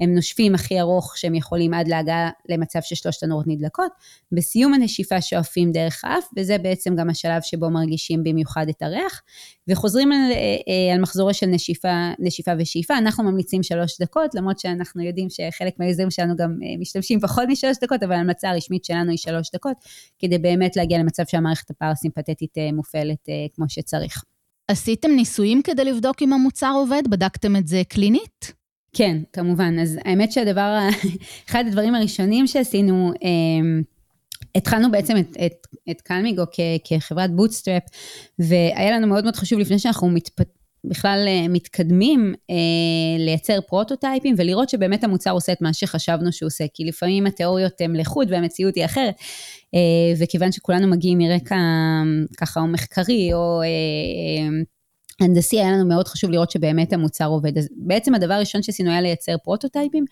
הם נושפים הכי ארוך שהם יכולים עד להגעה למצב ששלושת הנורות נדלקות, בסיום הנשיפה שואפים דרך האף, וזה בעצם גם השלב שבו מרגישים במיוחד את הריח, וחוזרים על, אה, אה, על מחזורי של נשיפה, נשיפה ושאיפה, אנחנו ממליצים שלוש דקות, למרות שאנחנו יודעים שחלק מהיוזרים שלנו גם אה, משתמשים פחות משלוש דקות, אבל ההמלצה הרשמית שלנו היא שלוש דקות, כדי באמת להגיע למצב שהמערכת הפרסימפטית מופעלת כמו שצריך. עשיתם ניסויים כדי לבדוק אם המוצר עובד? בדקתם את זה קלינית? כן, כמובן. אז האמת שהדבר, [LAUGHS] אחד הדברים הראשונים שעשינו, התחלנו בעצם את, את, את Calmigo כ, כחברת bootstrap, והיה לנו מאוד מאוד חשוב לפני שאנחנו מתפ... בכלל אה, מתקדמים אה, לייצר פרוטוטייפים ולראות שבאמת המוצר עושה את מה שחשבנו שהוא עושה, כי לפעמים התיאוריות הן לחוד והמציאות היא אחרת, אה, וכיוון שכולנו מגיעים מרקע ככה או מחקרי או אה, אה, הנדסי, היה לנו מאוד חשוב לראות שבאמת המוצר עובד. אז בעצם הדבר הראשון שעשינו היה לייצר פרוטוטייפים,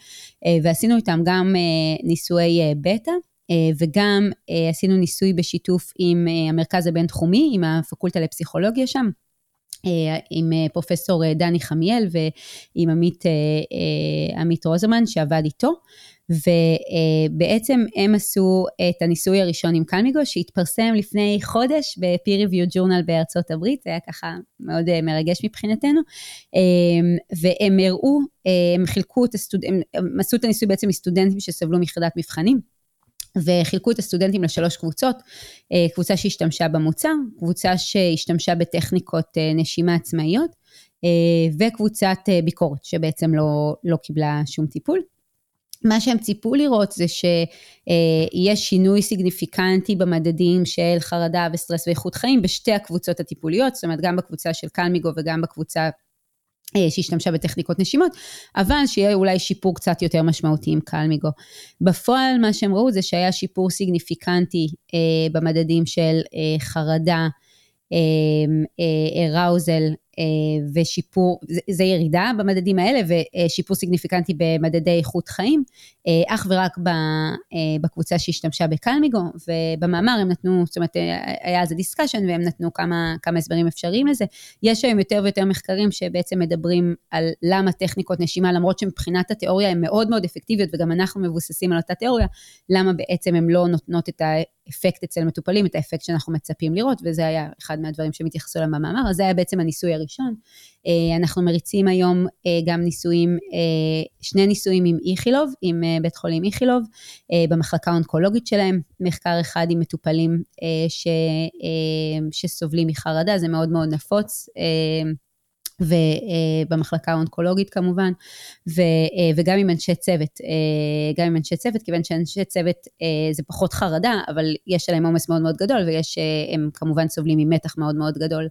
אה, ועשינו איתם גם אה, ניסויי אה, בטא. אה, וגם אה, עשינו ניסוי בשיתוף עם אה, המרכז הבינתחומי, עם הפקולטה לפסיכולוגיה שם, עם פרופסור דני חמיאל ועם עמית, עמית רוזרמן שעבד איתו. ובעצם הם עשו את הניסוי הראשון עם קלמיגו, שהתפרסם לפני חודש ב-peer review journal בארצות הברית, זה היה ככה מאוד מרגש מבחינתנו, והם הראו, הם חילקו את הסטודנטים, הם עשו את הניסוי בעצם מסטודנטים שסבלו מחרדת מבחנים. וחילקו את הסטודנטים לשלוש קבוצות, אה, קבוצה שהשתמשה במוצר, קבוצה שהשתמשה בטכניקות אה, נשימה עצמאיות, אה, וקבוצת ביקורת שבעצם לא, לא קיבלה שום טיפול. מה שהם ציפו לראות זה שיש שינוי סיגניפיקנטי במדדים של חרדה וסטרס ואיכות חיים בשתי הקבוצות הטיפוליות, זאת אומרת גם בקבוצה של קלמיגו וגם בקבוצה שהשתמשה בטכניקות נשימות, אבל שיהיה אולי שיפור קצת יותר משמעותי עם קלמיגו. בפועל מה שהם ראו זה שהיה שיפור סיגניפיקנטי אה, במדדים של אה, חרדה, אה, אה, ושיפור, זה ירידה במדדים האלה ושיפור סיגניפיקנטי במדדי איכות חיים, אה, אך ורק בקבוצה שהשתמשה ב Calmigo, ובמאמר הם נתנו, זאת אומרת, היה על זה discussion והם נתנו כמה, כמה הסברים אפשריים לזה. יש היום יותר ויותר מחקרים שבעצם מדברים על למה טכניקות נשימה, למרות שמבחינת התיאוריה הן מאוד מאוד אפקטיביות וגם אנחנו מבוססים על אותה תיאוריה, למה בעצם הן לא נותנות את האפקט אצל מטופלים, את האפקט שאנחנו מצפים לראות, וזה היה אחד מהדברים שהם התייחסו אליהם במאמר, אז זה היה בעצם הניסוי הראשון. אה, אנחנו מריצים היום אה, גם ניסויים, אה, שני ניסויים עם איכילוב, עם בית חולים איכילוב, במחלקה האונקולוגית שלהם, מחקר אחד עם מטופלים ש, שסובלים מחרדה, זה מאוד מאוד נפוץ. ובמחלקה האונקולוגית כמובן, ו, וגם עם אנשי צוות, גם עם אנשי צוות, כיוון שאנשי צוות זה פחות חרדה, אבל יש עליהם עומס מאוד מאוד גדול, והם כמובן סובלים ממתח מאוד מאוד גדול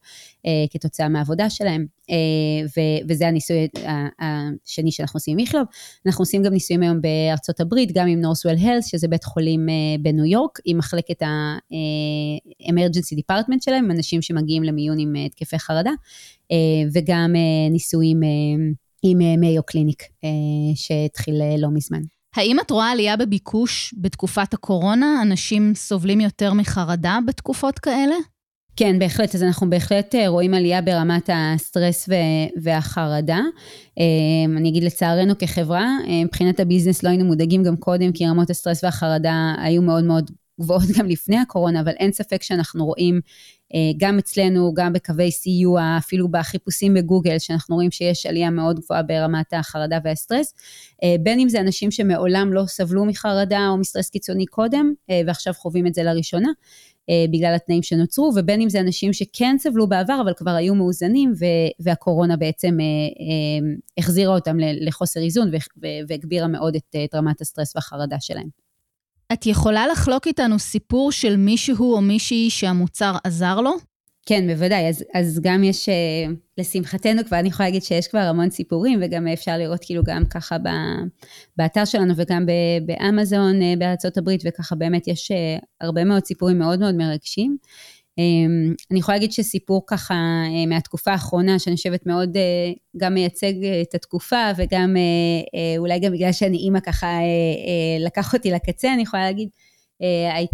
כתוצאה מהעבודה שלהם. אה, וזה הניסוי השני שאנחנו עושים עם איכלוב. אנחנו עושים גם ניסויים היום בארצות הברית, גם עם נורסוול הלס, שזה בית חולים אה, בניו יורק, עם מחלקת ה-emergency department שלהם, אנשים שמגיעים למיון עם אה, התקפי חרדה, וגם ניסויים עם מאיו קליניק, שהתחיל לא מזמן. האם את רואה עלייה בביקוש בתקופת הקורונה? אנשים סובלים יותר מחרדה בתקופות כאלה? כן, בהחלט. אז אנחנו בהחלט אה, רואים עלייה ברמת הסטרס והחרדה. אה, אני אגיד לצערנו כחברה, אה, מבחינת ה business לא היינו מודאגים גם קודם, כי רמות הסטרס והחרדה היו מאוד מאוד גבוהות גם לפני הקורונה, אבל אין ספק שאנחנו רואים גם אצלנו, גם בקווי סיוע, אפילו בחיפושים בגוגל, שאנחנו רואים שיש עלייה מאוד גבוהה ברמת החרדה והסטרס. בין אם זה אנשים שמעולם לא סבלו מחרדה או מסטרס קיצוני קודם, ועכשיו חווים את זה לראשונה. אה, בגלל התנאים שנוצרו, ובין אם זה אנשים שכן סבלו בעבר, אבל כבר היו מאוזנים, והקורונה בעצם אה, אה, החזירה אותם לחוסר איזון והגבירה מאוד את, את רמת הסטרס והחרדה שלהם. את יכולה לחלוק איתנו סיפור של מישהו או מישהי שהמוצר עזר לו? כן, בוודאי. אז, אז גם יש, אה, לשמחתנו כבר, אני יכולה להגיד שיש כבר המון סיפורים, וגם אפשר לראות כאילו גם ככה ב, באתר שלנו וגם באמזון אה, הברית, וככה באמת יש אה, הרבה מאוד סיפורים מאוד מאוד מרגשים. אמ, אני יכולה להגיד שסיפור ככה מהתקופה האחרונה, שאני חושבת מאוד גם מייצג את התקופה, וגם אולי גם בגלל שאני אימא ככה לקח אותי לקצה, אני יכולה להגיד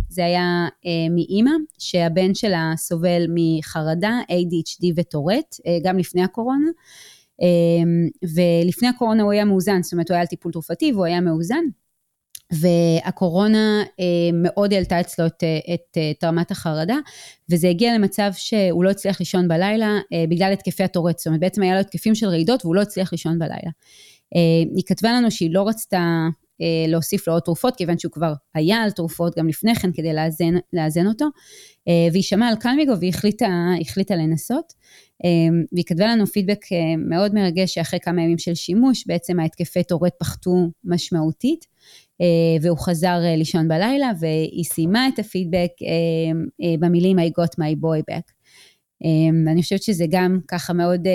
זה היה מאימא, שהבן שלה סובל מחרדה, ADHD וטורט, גם לפני הקורונה. ולפני הקורונה הוא היה מאוזן, זאת אומרת הוא היה על טיפול תרופתי והוא היה מאוזן. והקורונה מאוד העלתה אצלו את, את, את רמת החרדה, וזה הגיע למצב שהוא לא הצליח לישון בלילה בגלל התקפי הטורט, זאת אומרת בעצם היה לו התקפים של רעידות והוא לא הצליח לישון בלילה. היא כתבה לנו שהיא לא רצתה להוסיף לו עוד תרופות, כיוון שהוא כבר היה על תרופות גם לפני כן כדי לאזן, לאזן אותו, והיא שמעה על קלמיגו והיא החליטה, החליטה לנסות. והיא כתבה לנו פידבק מאוד מרגש שאחרי כמה ימים של שימוש, בעצם ההתקפי טורט פחתו משמעותית. והוא חזר לישון בלילה, והיא סיימה את הפידבק במילים I got my boy back. אני חושבת שזה גם ככה מאוד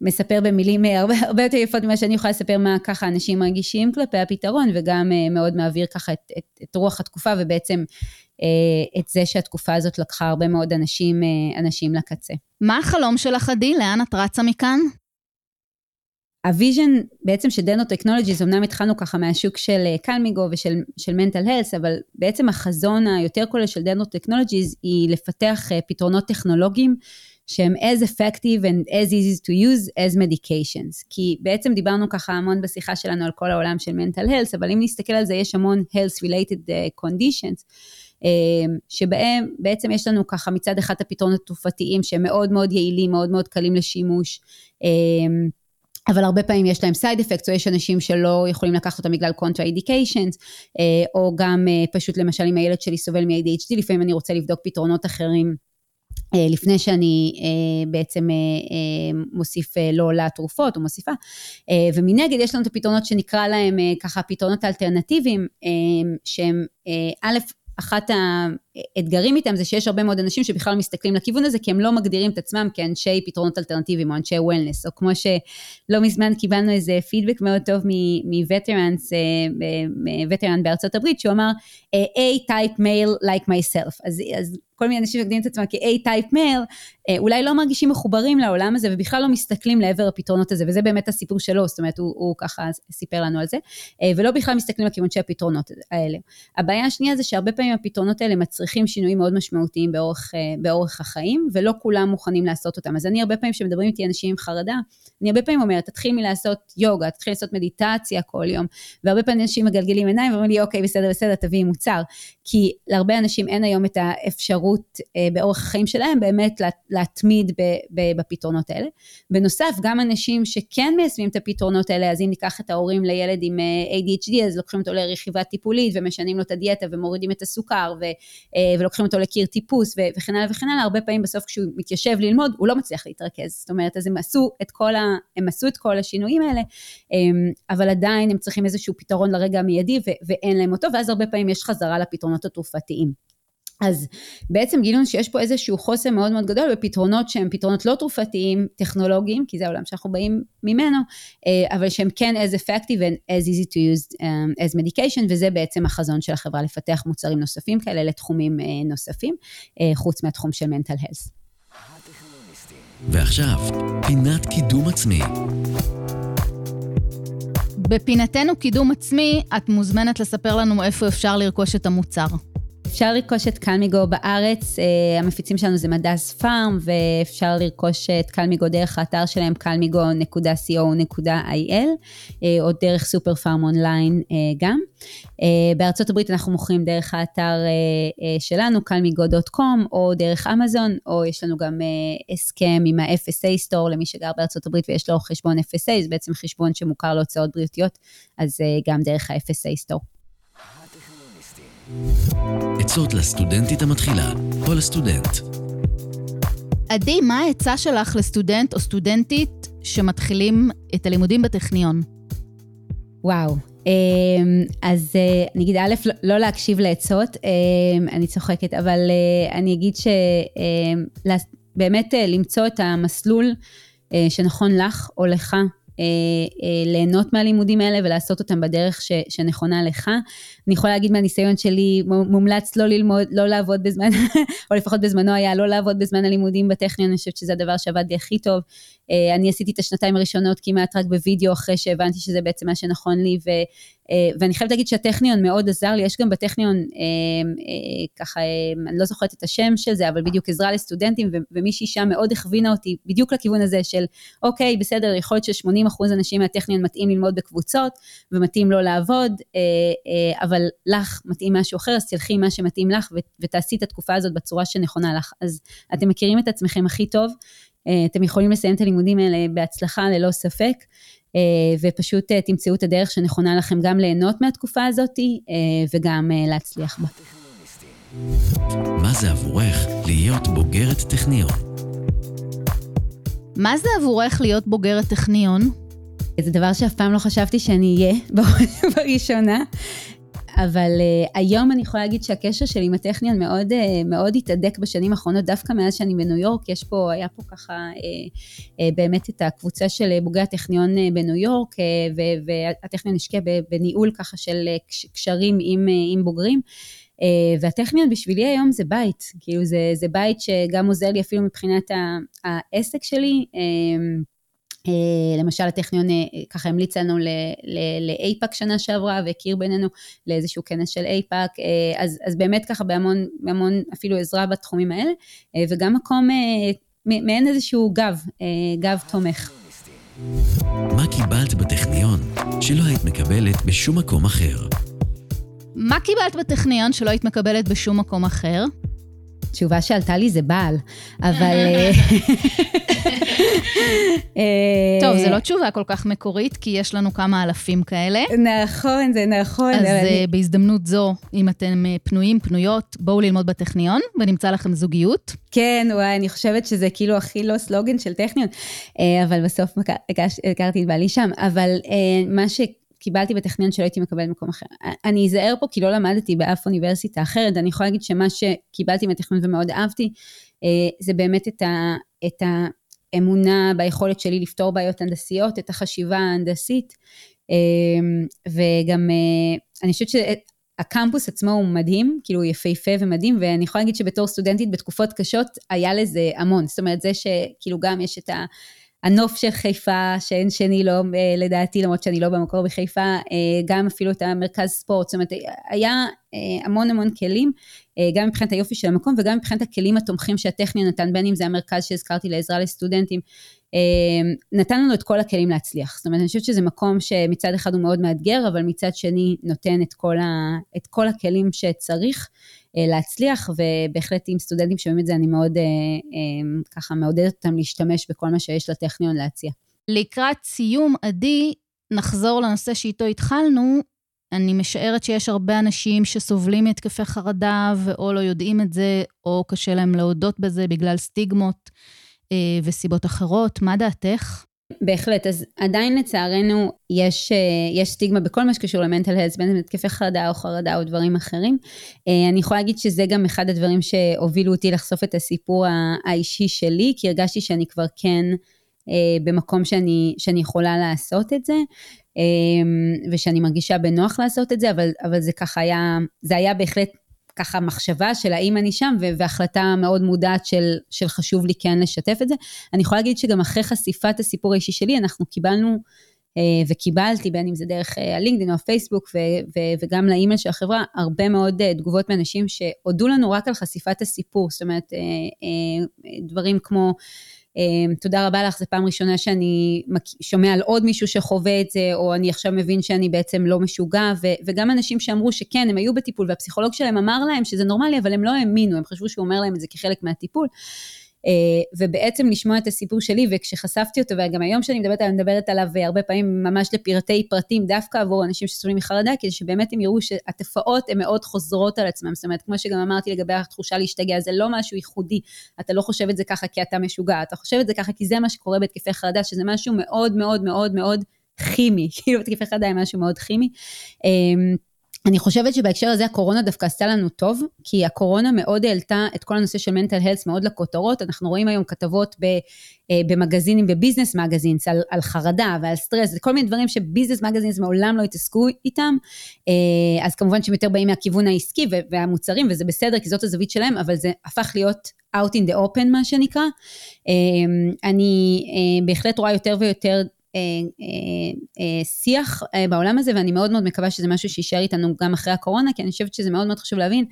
מספר במילים הרבה, הרבה יותר יפות ממה שאני יכולה לספר מה ככה אנשים מרגישים כלפי הפתרון, וגם מאוד מעביר ככה את, את, את רוח התקופה, ובעצם את זה שהתקופה הזאת לקחה הרבה מאוד אנשים, אנשים לקצה. מה החלום שלך, עדי? לאן את רצה מכאן? ה vision בעצם של דנו Technologies, אמנם התחלנו ככה מהשוק של Calmigo ושל mental health, אבל בעצם החזון היותר כולל של דנו Technologies היא לפתח פתרונות טכנולוגיים שהם as effective and as easy to use as medications. כי בעצם דיברנו ככה המון בשיחה שלנו על כל העולם של mental health, אבל אם נסתכל על זה, יש המון health related conditions. שבהם בעצם יש לנו ככה מצד אחד הפתרונות התרופתיים שהם מאוד מאוד יעילים, מאוד מאוד קלים לשימוש, אבל הרבה פעמים יש להם side effect, או יש אנשים שלא יכולים לקחת אותם בגלל contraindications, או גם פשוט למשל אם הילד שלי סובל מ-ADHD, לפעמים אני רוצה לבדוק פתרונות אחרים. לפני שאני בעצם מוסיף לו לתרופות או מוסיפה. ומנגד יש לנו את הפתרונות שנקרא להם ככה פתרונות אלטרנטיביים, שהם א', אחת האתגרים איתם זה שיש הרבה מאוד אנשים שבכלל מסתכלים לכיוון הזה, כי הם לא מגדירים את עצמם כאנשי פתרונות אלטרנטיביים או אנשי וולנס, או כמו שלא מזמן קיבלנו איזה פידבק מאוד טוב מווטרנס, וטרן בארצות הברית, שהוא אמר, A-type male like myself. אז, אז כל מיני אנשים שמגדירים את עצמם כ-A-type male, אולי לא מרגישים מחוברים לעולם הזה ובכלל לא מסתכלים לעבר הפתרונות הזה, וזה באמת הסיפור שלו, זאת אומרת, הוא, הוא ככה סיפר לנו על זה, ולא בכלל מסתכלים לכיוון של הפתרונות האלה. הבעיה השנייה זה שהרבה פעמים הפתרונות האלה מצריכים שינויים מאוד משמעותיים באורך, באורך החיים, ולא כולם מוכנים לעשות אותם. אז אני הרבה פעמים כשמדברים איתי אנשים עם חרדה, אני הרבה פעמים אומרת, תתחיל מלעשות יוגה, תתחיל לעשות מדיטציה כל יום, והרבה פעמים אנשים מגלגלים עיניים ואומרים לי, אוקיי, בסדר, בסדר, תביאי מוצר. כי להרבה אנשים אין היום את האפשרות אה, באורך החיים שלהם באמת להתמיד בפתרונות האלה. בנוסף, גם אנשים שכן מיישמים את הפתרונות האלה, אז אם ניקח את ההורים לילד עם אה, ADHD, אז לוקחים אותו לרכיבה טיפולית ומשנים לו את הדיאטה ומורידים את הסוכר אה, ולוקחים אותו לקיר טיפוס וכן הלאה וכן הלאה, הרבה פעמים בסוף כשהוא מתיישב ללמוד, הוא לא מצליח להתרכז. זאת אומרת, אז הם עשו את כל, ה, הם עשו את כל השינויים האלה, אבל עדיין הם צריכים איזשהו פתרון לרגע המיידי ואין להם אותו, ואז הרבה פעמים יש חזרה לפתרונות התרופתיים. אז בעצם גילינו שיש פה איזשהו חוסר מאוד מאוד גדול בפתרונות שהם פתרונות לא תרופתיים, טכנולוגיים, כי זה העולם שאנחנו באים ממנו, אה, אבל שהם כן as effective and as easy to use um, as medication, וזה בעצם החזון של החברה לפתח מוצרים נוספים כאלה לתחומים אה, נוספים, אה, חוץ מהתחום של mental health. ועכשיו, פינת קידום עצמי. בפינתנו קידום עצמי, את מוזמנת לספר לנו איפה אפשר לרכוש את המוצר. אפשר לרכוש את קלמיגו בארץ, uh, המפיצים שלנו זה מדס פארם, ואפשר לרכוש את קלמיגו דרך האתר שלהם, קלמיגו.co.il, uh, או דרך סופר פארם אונליין uh, גם. בארצות הברית אנחנו מוכרים דרך האתר שלנו, קלמיגו.com, או דרך אמזון, או יש לנו גם הסכם עם ה-FSA סטור למי שגר בארצות הברית ויש לו חשבון FSA, זה בעצם חשבון שמוכר להוצאות בריאותיות, אז גם דרך ה-FSA סטור. עצות לסטודנטית המתחילה או לסטודנט. עדי, מה העצה שלך לסטודנט או סטודנטית שמתחילים את הלימודים בטכניון? וואו, אמ, אז אה, אני אגיד, א', לא, לא להקשיב לעצות, אמ, אני צוחקת, אבל אה, אני אגיד שבאמת אה, למצוא את המסלול שנכון לך או לך ליהנות מהלימודים האלה ולעשות אותם בדרך ש, שנכונה לך. אני יכולה להגיד מהניסיון שלי, מומלץ לא ללמוד, לא לעבוד בזמן, [LAUGHS] או לפחות בזמנו היה לא לעבוד בזמן הלימודים בטכניון, אני חושבת שזה הדבר שעבד לי הכי טוב. אה, אני עשיתי את השנתיים הראשונות כמעט רק בווידאו, אחרי שהבנתי שזה בעצם מה שנכון לי, ואני חייבת להגיד שהטכניון מאוד עזר לי, יש גם בטכניון, ככה, אני לא זוכרת את השם של זה, אבל בדיוק עזרה לסטודנטים, ומישהי שם מאוד הכווינה אותי בדיוק לכיוון הזה של, אוקיי, בסדר, יכול להיות ש-80% אנשים מהטכניון מתאים ללמוד בקבוצות, ומתאים לא לעבוד, אבל לך מתאים משהו אחר, אז תלכי מה שמתאים לך, ותעשי את התקופה הזאת בצורה שנכונה לך. אז אתם מכירים את עצמכם הכי טוב, אתם יכולים לסיים את הלימודים האלה בהצלחה ללא ספק, ופשוט תמצאו את הדרך שנכונה לכם גם ליהנות מהתקופה הזאת וגם להצליח בה. מה זה עבורך להיות בוגרת טכניון? מה זה עבורך להיות בוגרת טכניון? זה דבר שאף פעם לא חשבתי שאני אהיה [LAUGHS] בראשונה. אבל uh, היום אני יכולה להגיד שהקשר שלי עם הטכניון מאוד, uh, מאוד התהדק בשנים האחרונות, דווקא מאז שאני בניו יורק, יש פה, היה פה ככה uh, uh, באמת את הקבוצה של בוגרי הטכניון uh, בניו יורק, uh, והטכניון השקיע בניהול ככה של uh, קשרים עם, uh, עם בוגרים. Uh, והטכניון בשבילי היום זה בית, כאילו זה, זה בית שגם עוזר לי אפילו מבחינת העסק שלי. Uh, למשל הטכניון אה, ככה המליץ לנו לאייפאק שנה שעברה והכיר בינינו לאיזשהו כנס של אייפאק, אה, אז, אז באמת ככה בהמון, בהמון אפילו עזרה בתחומים האלה, וגם מקום, מעין איזשהו גב, גב תומך. מה קיבלת בטכניון שלא היית מקבלת בשום מקום אחר? מה קיבלת בטכניון שלא היית מקבלת בשום מקום אחר? תשובה שעלתה לי זה בעל, אבל... אה, טוב, זו לא תשובה כל כך מקורית, כי יש לנו כמה אלפים כאלה. נכון, זה נכון. אז אני... אה, בהזדמנות זו, אם אתם אה, פנויים, פנויות, בואו ללמוד בטכניון, ונמצא לכם זוגיות. כן, וואי, אני חושבת שזה כאילו הכי לא סלוגן של טכניון, אבל בסוף הכרתי את בעלי שם. אבל מה ש... קיבלתי בטכניון שלא הייתי מקבלת במקום אחר. אני אזהר פה כי לא למדתי באף אוניברסיטה אחרת, אני יכולה להגיד שמה שקיבלתי בטכניון ומאוד אהבתי, זה באמת את, ה, את האמונה ביכולת שלי לפתור בעיות הנדסיות, את החשיבה ההנדסית, וגם אני חושבת שהקמפוס עצמו הוא מדהים, כאילו הוא יפהפה ומדהים, ואני יכולה להגיד שבתור סטודנטית בתקופות קשות היה לזה המון, זאת אומרת זה שכאילו גם יש את ה... הנוף של חיפה, שאין שני לו, אה, לדעתי, למרות שאני לא במקור בחיפה, אה, גם אפילו את המרכז ספורט, זאת אומרת, היה אה, המון המון כלים, גם מבחינת היופי של המקום וגם מבחינת הכלים התומכים שהטכניה נתן, בין אם זה המרכז שהזכרתי לעזרה לסטודנטים, נתן לנו את כל הכלים להצליח. זאת אומרת, אני חושבת שזה מקום שמצד אחד הוא מאוד מאתגר, אבל מצד שני נותן את כל, ה, את כל הכלים שצריך. אה, להצליח, ובהחלט עם סטודנטים שומעים את זה, אני מאוד אה, אה, ככה מעודדת אותם להשתמש בכל מה שיש לטכניון להציע. לקראת סיום, עדי, נחזור לנושא שאיתו התחלנו. אני משערת שיש הרבה אנשים שסובלים מהתקפי חרדה ואו לא יודעים את זה, או קשה להם להודות בזה בגלל סטיגמות אה, וסיבות אחרות. מה דעתך? בהחלט, אז עדיין לצערנו יש, אה, יש סטיגמה בכל מה שקשור למנטל הלס, בין אם התקפי חרדה או חרדה או דברים אחרים. אה, אני יכולה להגיד שזה גם אחד הדברים שהובילו אותי לחשוף את הסיפור האישי שלי, כי הרגשתי שאני כבר כן אה, במקום שאני, שאני יכולה לעשות את זה, ושאני מרגישה בנוח לעשות את זה, אבל, אבל זה ככה היה, זה היה בהחלט ככה מחשבה של האם אני שם, והחלטה מאוד מודעת של, של חשוב לי כן לשתף את זה. אני יכולה להגיד שגם אחרי חשיפת הסיפור האישי שלי, אנחנו קיבלנו וקיבלתי, בין אם זה דרך אה, הלינקדאין או הפייסבוק וגם לאימייל של החברה, הרבה מאוד אה, תגובות מאנשים שהודו לנו רק על חשיפת הסיפור, זאת אומרת, דברים כמו... תודה רבה לך, זו פעם ראשונה שאני שומע על עוד מישהו שחווה את זה, או אני עכשיו מבין שאני בעצם לא משוגע, ו- וגם אנשים שאמרו שכן, הם היו בטיפול, והפסיכולוג שלהם אמר להם שזה נורמלי, אבל הם לא האמינו, הם חשבו שהוא אומר להם את זה כחלק מהטיפול. אה, ובעצם לשמוע את הסיפור שלי, וכשחשפתי אותו, וגם היום שאני מדברת עליו, אני מדברת עליו הרבה פעמים ממש לפרטי פרטים, דווקא עבור אנשים שסובלים מחרדה, כדי שבאמת הם יראו שהתופעות הן מאוד חוזרות על עצמם. זאת אומרת, כמו שגם אמרתי לגבי התחושה להשתגע, זה לא משהו ייחודי, אתה לא חושב את זה ככה כי אתה משוגע, אתה חושב את זה ככה כי זה מה שקורה בהתקפי חרדה, שזה משהו מאוד מאוד מאוד מאוד כימי, [LAUGHS] כאילו התקפי חרדה הם משהו מאוד כימי. אני חושבת שבהקשר הזה הקורונה דווקא עשתה לנו טוב, כי הקורונה מאוד העלתה את כל הנושא של מנטל הלס מאוד לכותרות. אנחנו רואים היום כתבות ב, אה, במגזינים, בביזנס מגזינס, על, על חרדה ועל סטרס, כל מיני דברים שביזנס מגזינס מעולם לא התעסקו איתם. אה, אז כמובן שהם יותר באים מהכיוון העסקי והמוצרים, וזה בסדר, כי זאת הזווית שלהם, אבל זה הפך להיות out in the open, מה שנקרא. אה, אני בהחלט רואה יותר ויותר שיח בעולם הזה, ואני מאוד מאוד מקווה שזה משהו שיישאר איתנו גם אחרי הקורונה, כי אני חושבת שזה מאוד מאוד חשוב להבין.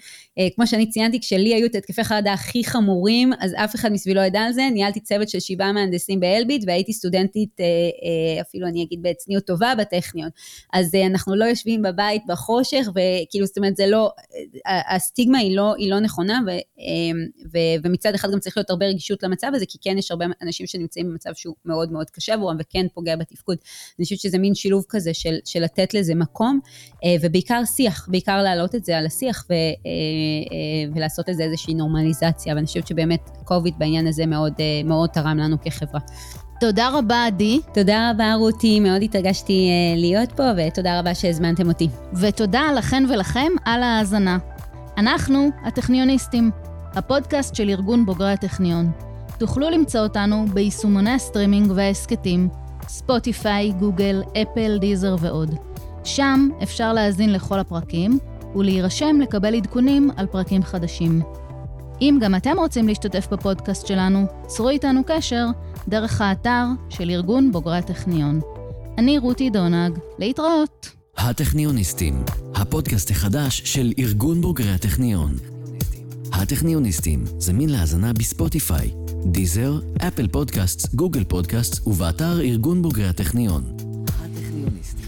כמו שאני ציינתי, כשלי היו את התקפי חרדה הכי חמורים, אז אף אחד מסביבו לא ידע על זה, ניהלתי צוות של שבעה מהנדסים באלביט, והייתי סטודנטית, אפילו אני אגיד בצניעות טובה, בטכניון. אז אנחנו לא יושבים בבית בחושך, וכאילו, זאת אומרת, זה לא, הסטיגמה היא לא, היא לא נכונה, ו, ו, ומצד אחד גם צריך להיות הרבה רגישות למצב הזה, כי כן יש הרבה אנשים שנמצאים במצב שהוא מאוד מאוד קשה עבורם וכן פוגע בתפקוד. אני חושבת שזה מין שילוב כזה של, של לתת לזה מקום, אה, ובעיקר שיח, בעיקר להעלות את זה על השיח ו, אה, אה, ולעשות לזה איזושהי נורמליזציה, ואני חושבת שבאמת קוביד בעניין הזה מאוד, מאוד תרם לנו כחברה. תודה רבה, עדי. תודה רבה, רותי, מאוד התרגשתי להיות פה, ותודה רבה שהזמנתם אותי. ותודה לכן ולכם על ההאזנה. אנחנו הטכניוניסטים, הפודקאסט של ארגון בוגרי הטכניון. תוכלו למצוא אותנו ביישומוני הסטרימינג וההסכתים, ספוטיפיי, גוגל, אפל, דיזר ועוד. שם אפשר להאזין לכל הפרקים ולהירשם לקבל עדכונים על פרקים חדשים. אם גם אתם רוצים להשתתף בפודקאסט שלנו, צרו איתנו קשר דרך האתר של ארגון בוגרי הטכניון. אני רותי דונג, להתראות. הטכניוניסטים, הפודקאסט החדש של ארגון בוגרי הטכניון. הטכניוניסטים, זמין להאזנה בספוטיפיי, דיזר, אפל פודקאסט, גוגל פודקאסט ובאתר ארגון בוגרי הטכניון. הטכניוניסטים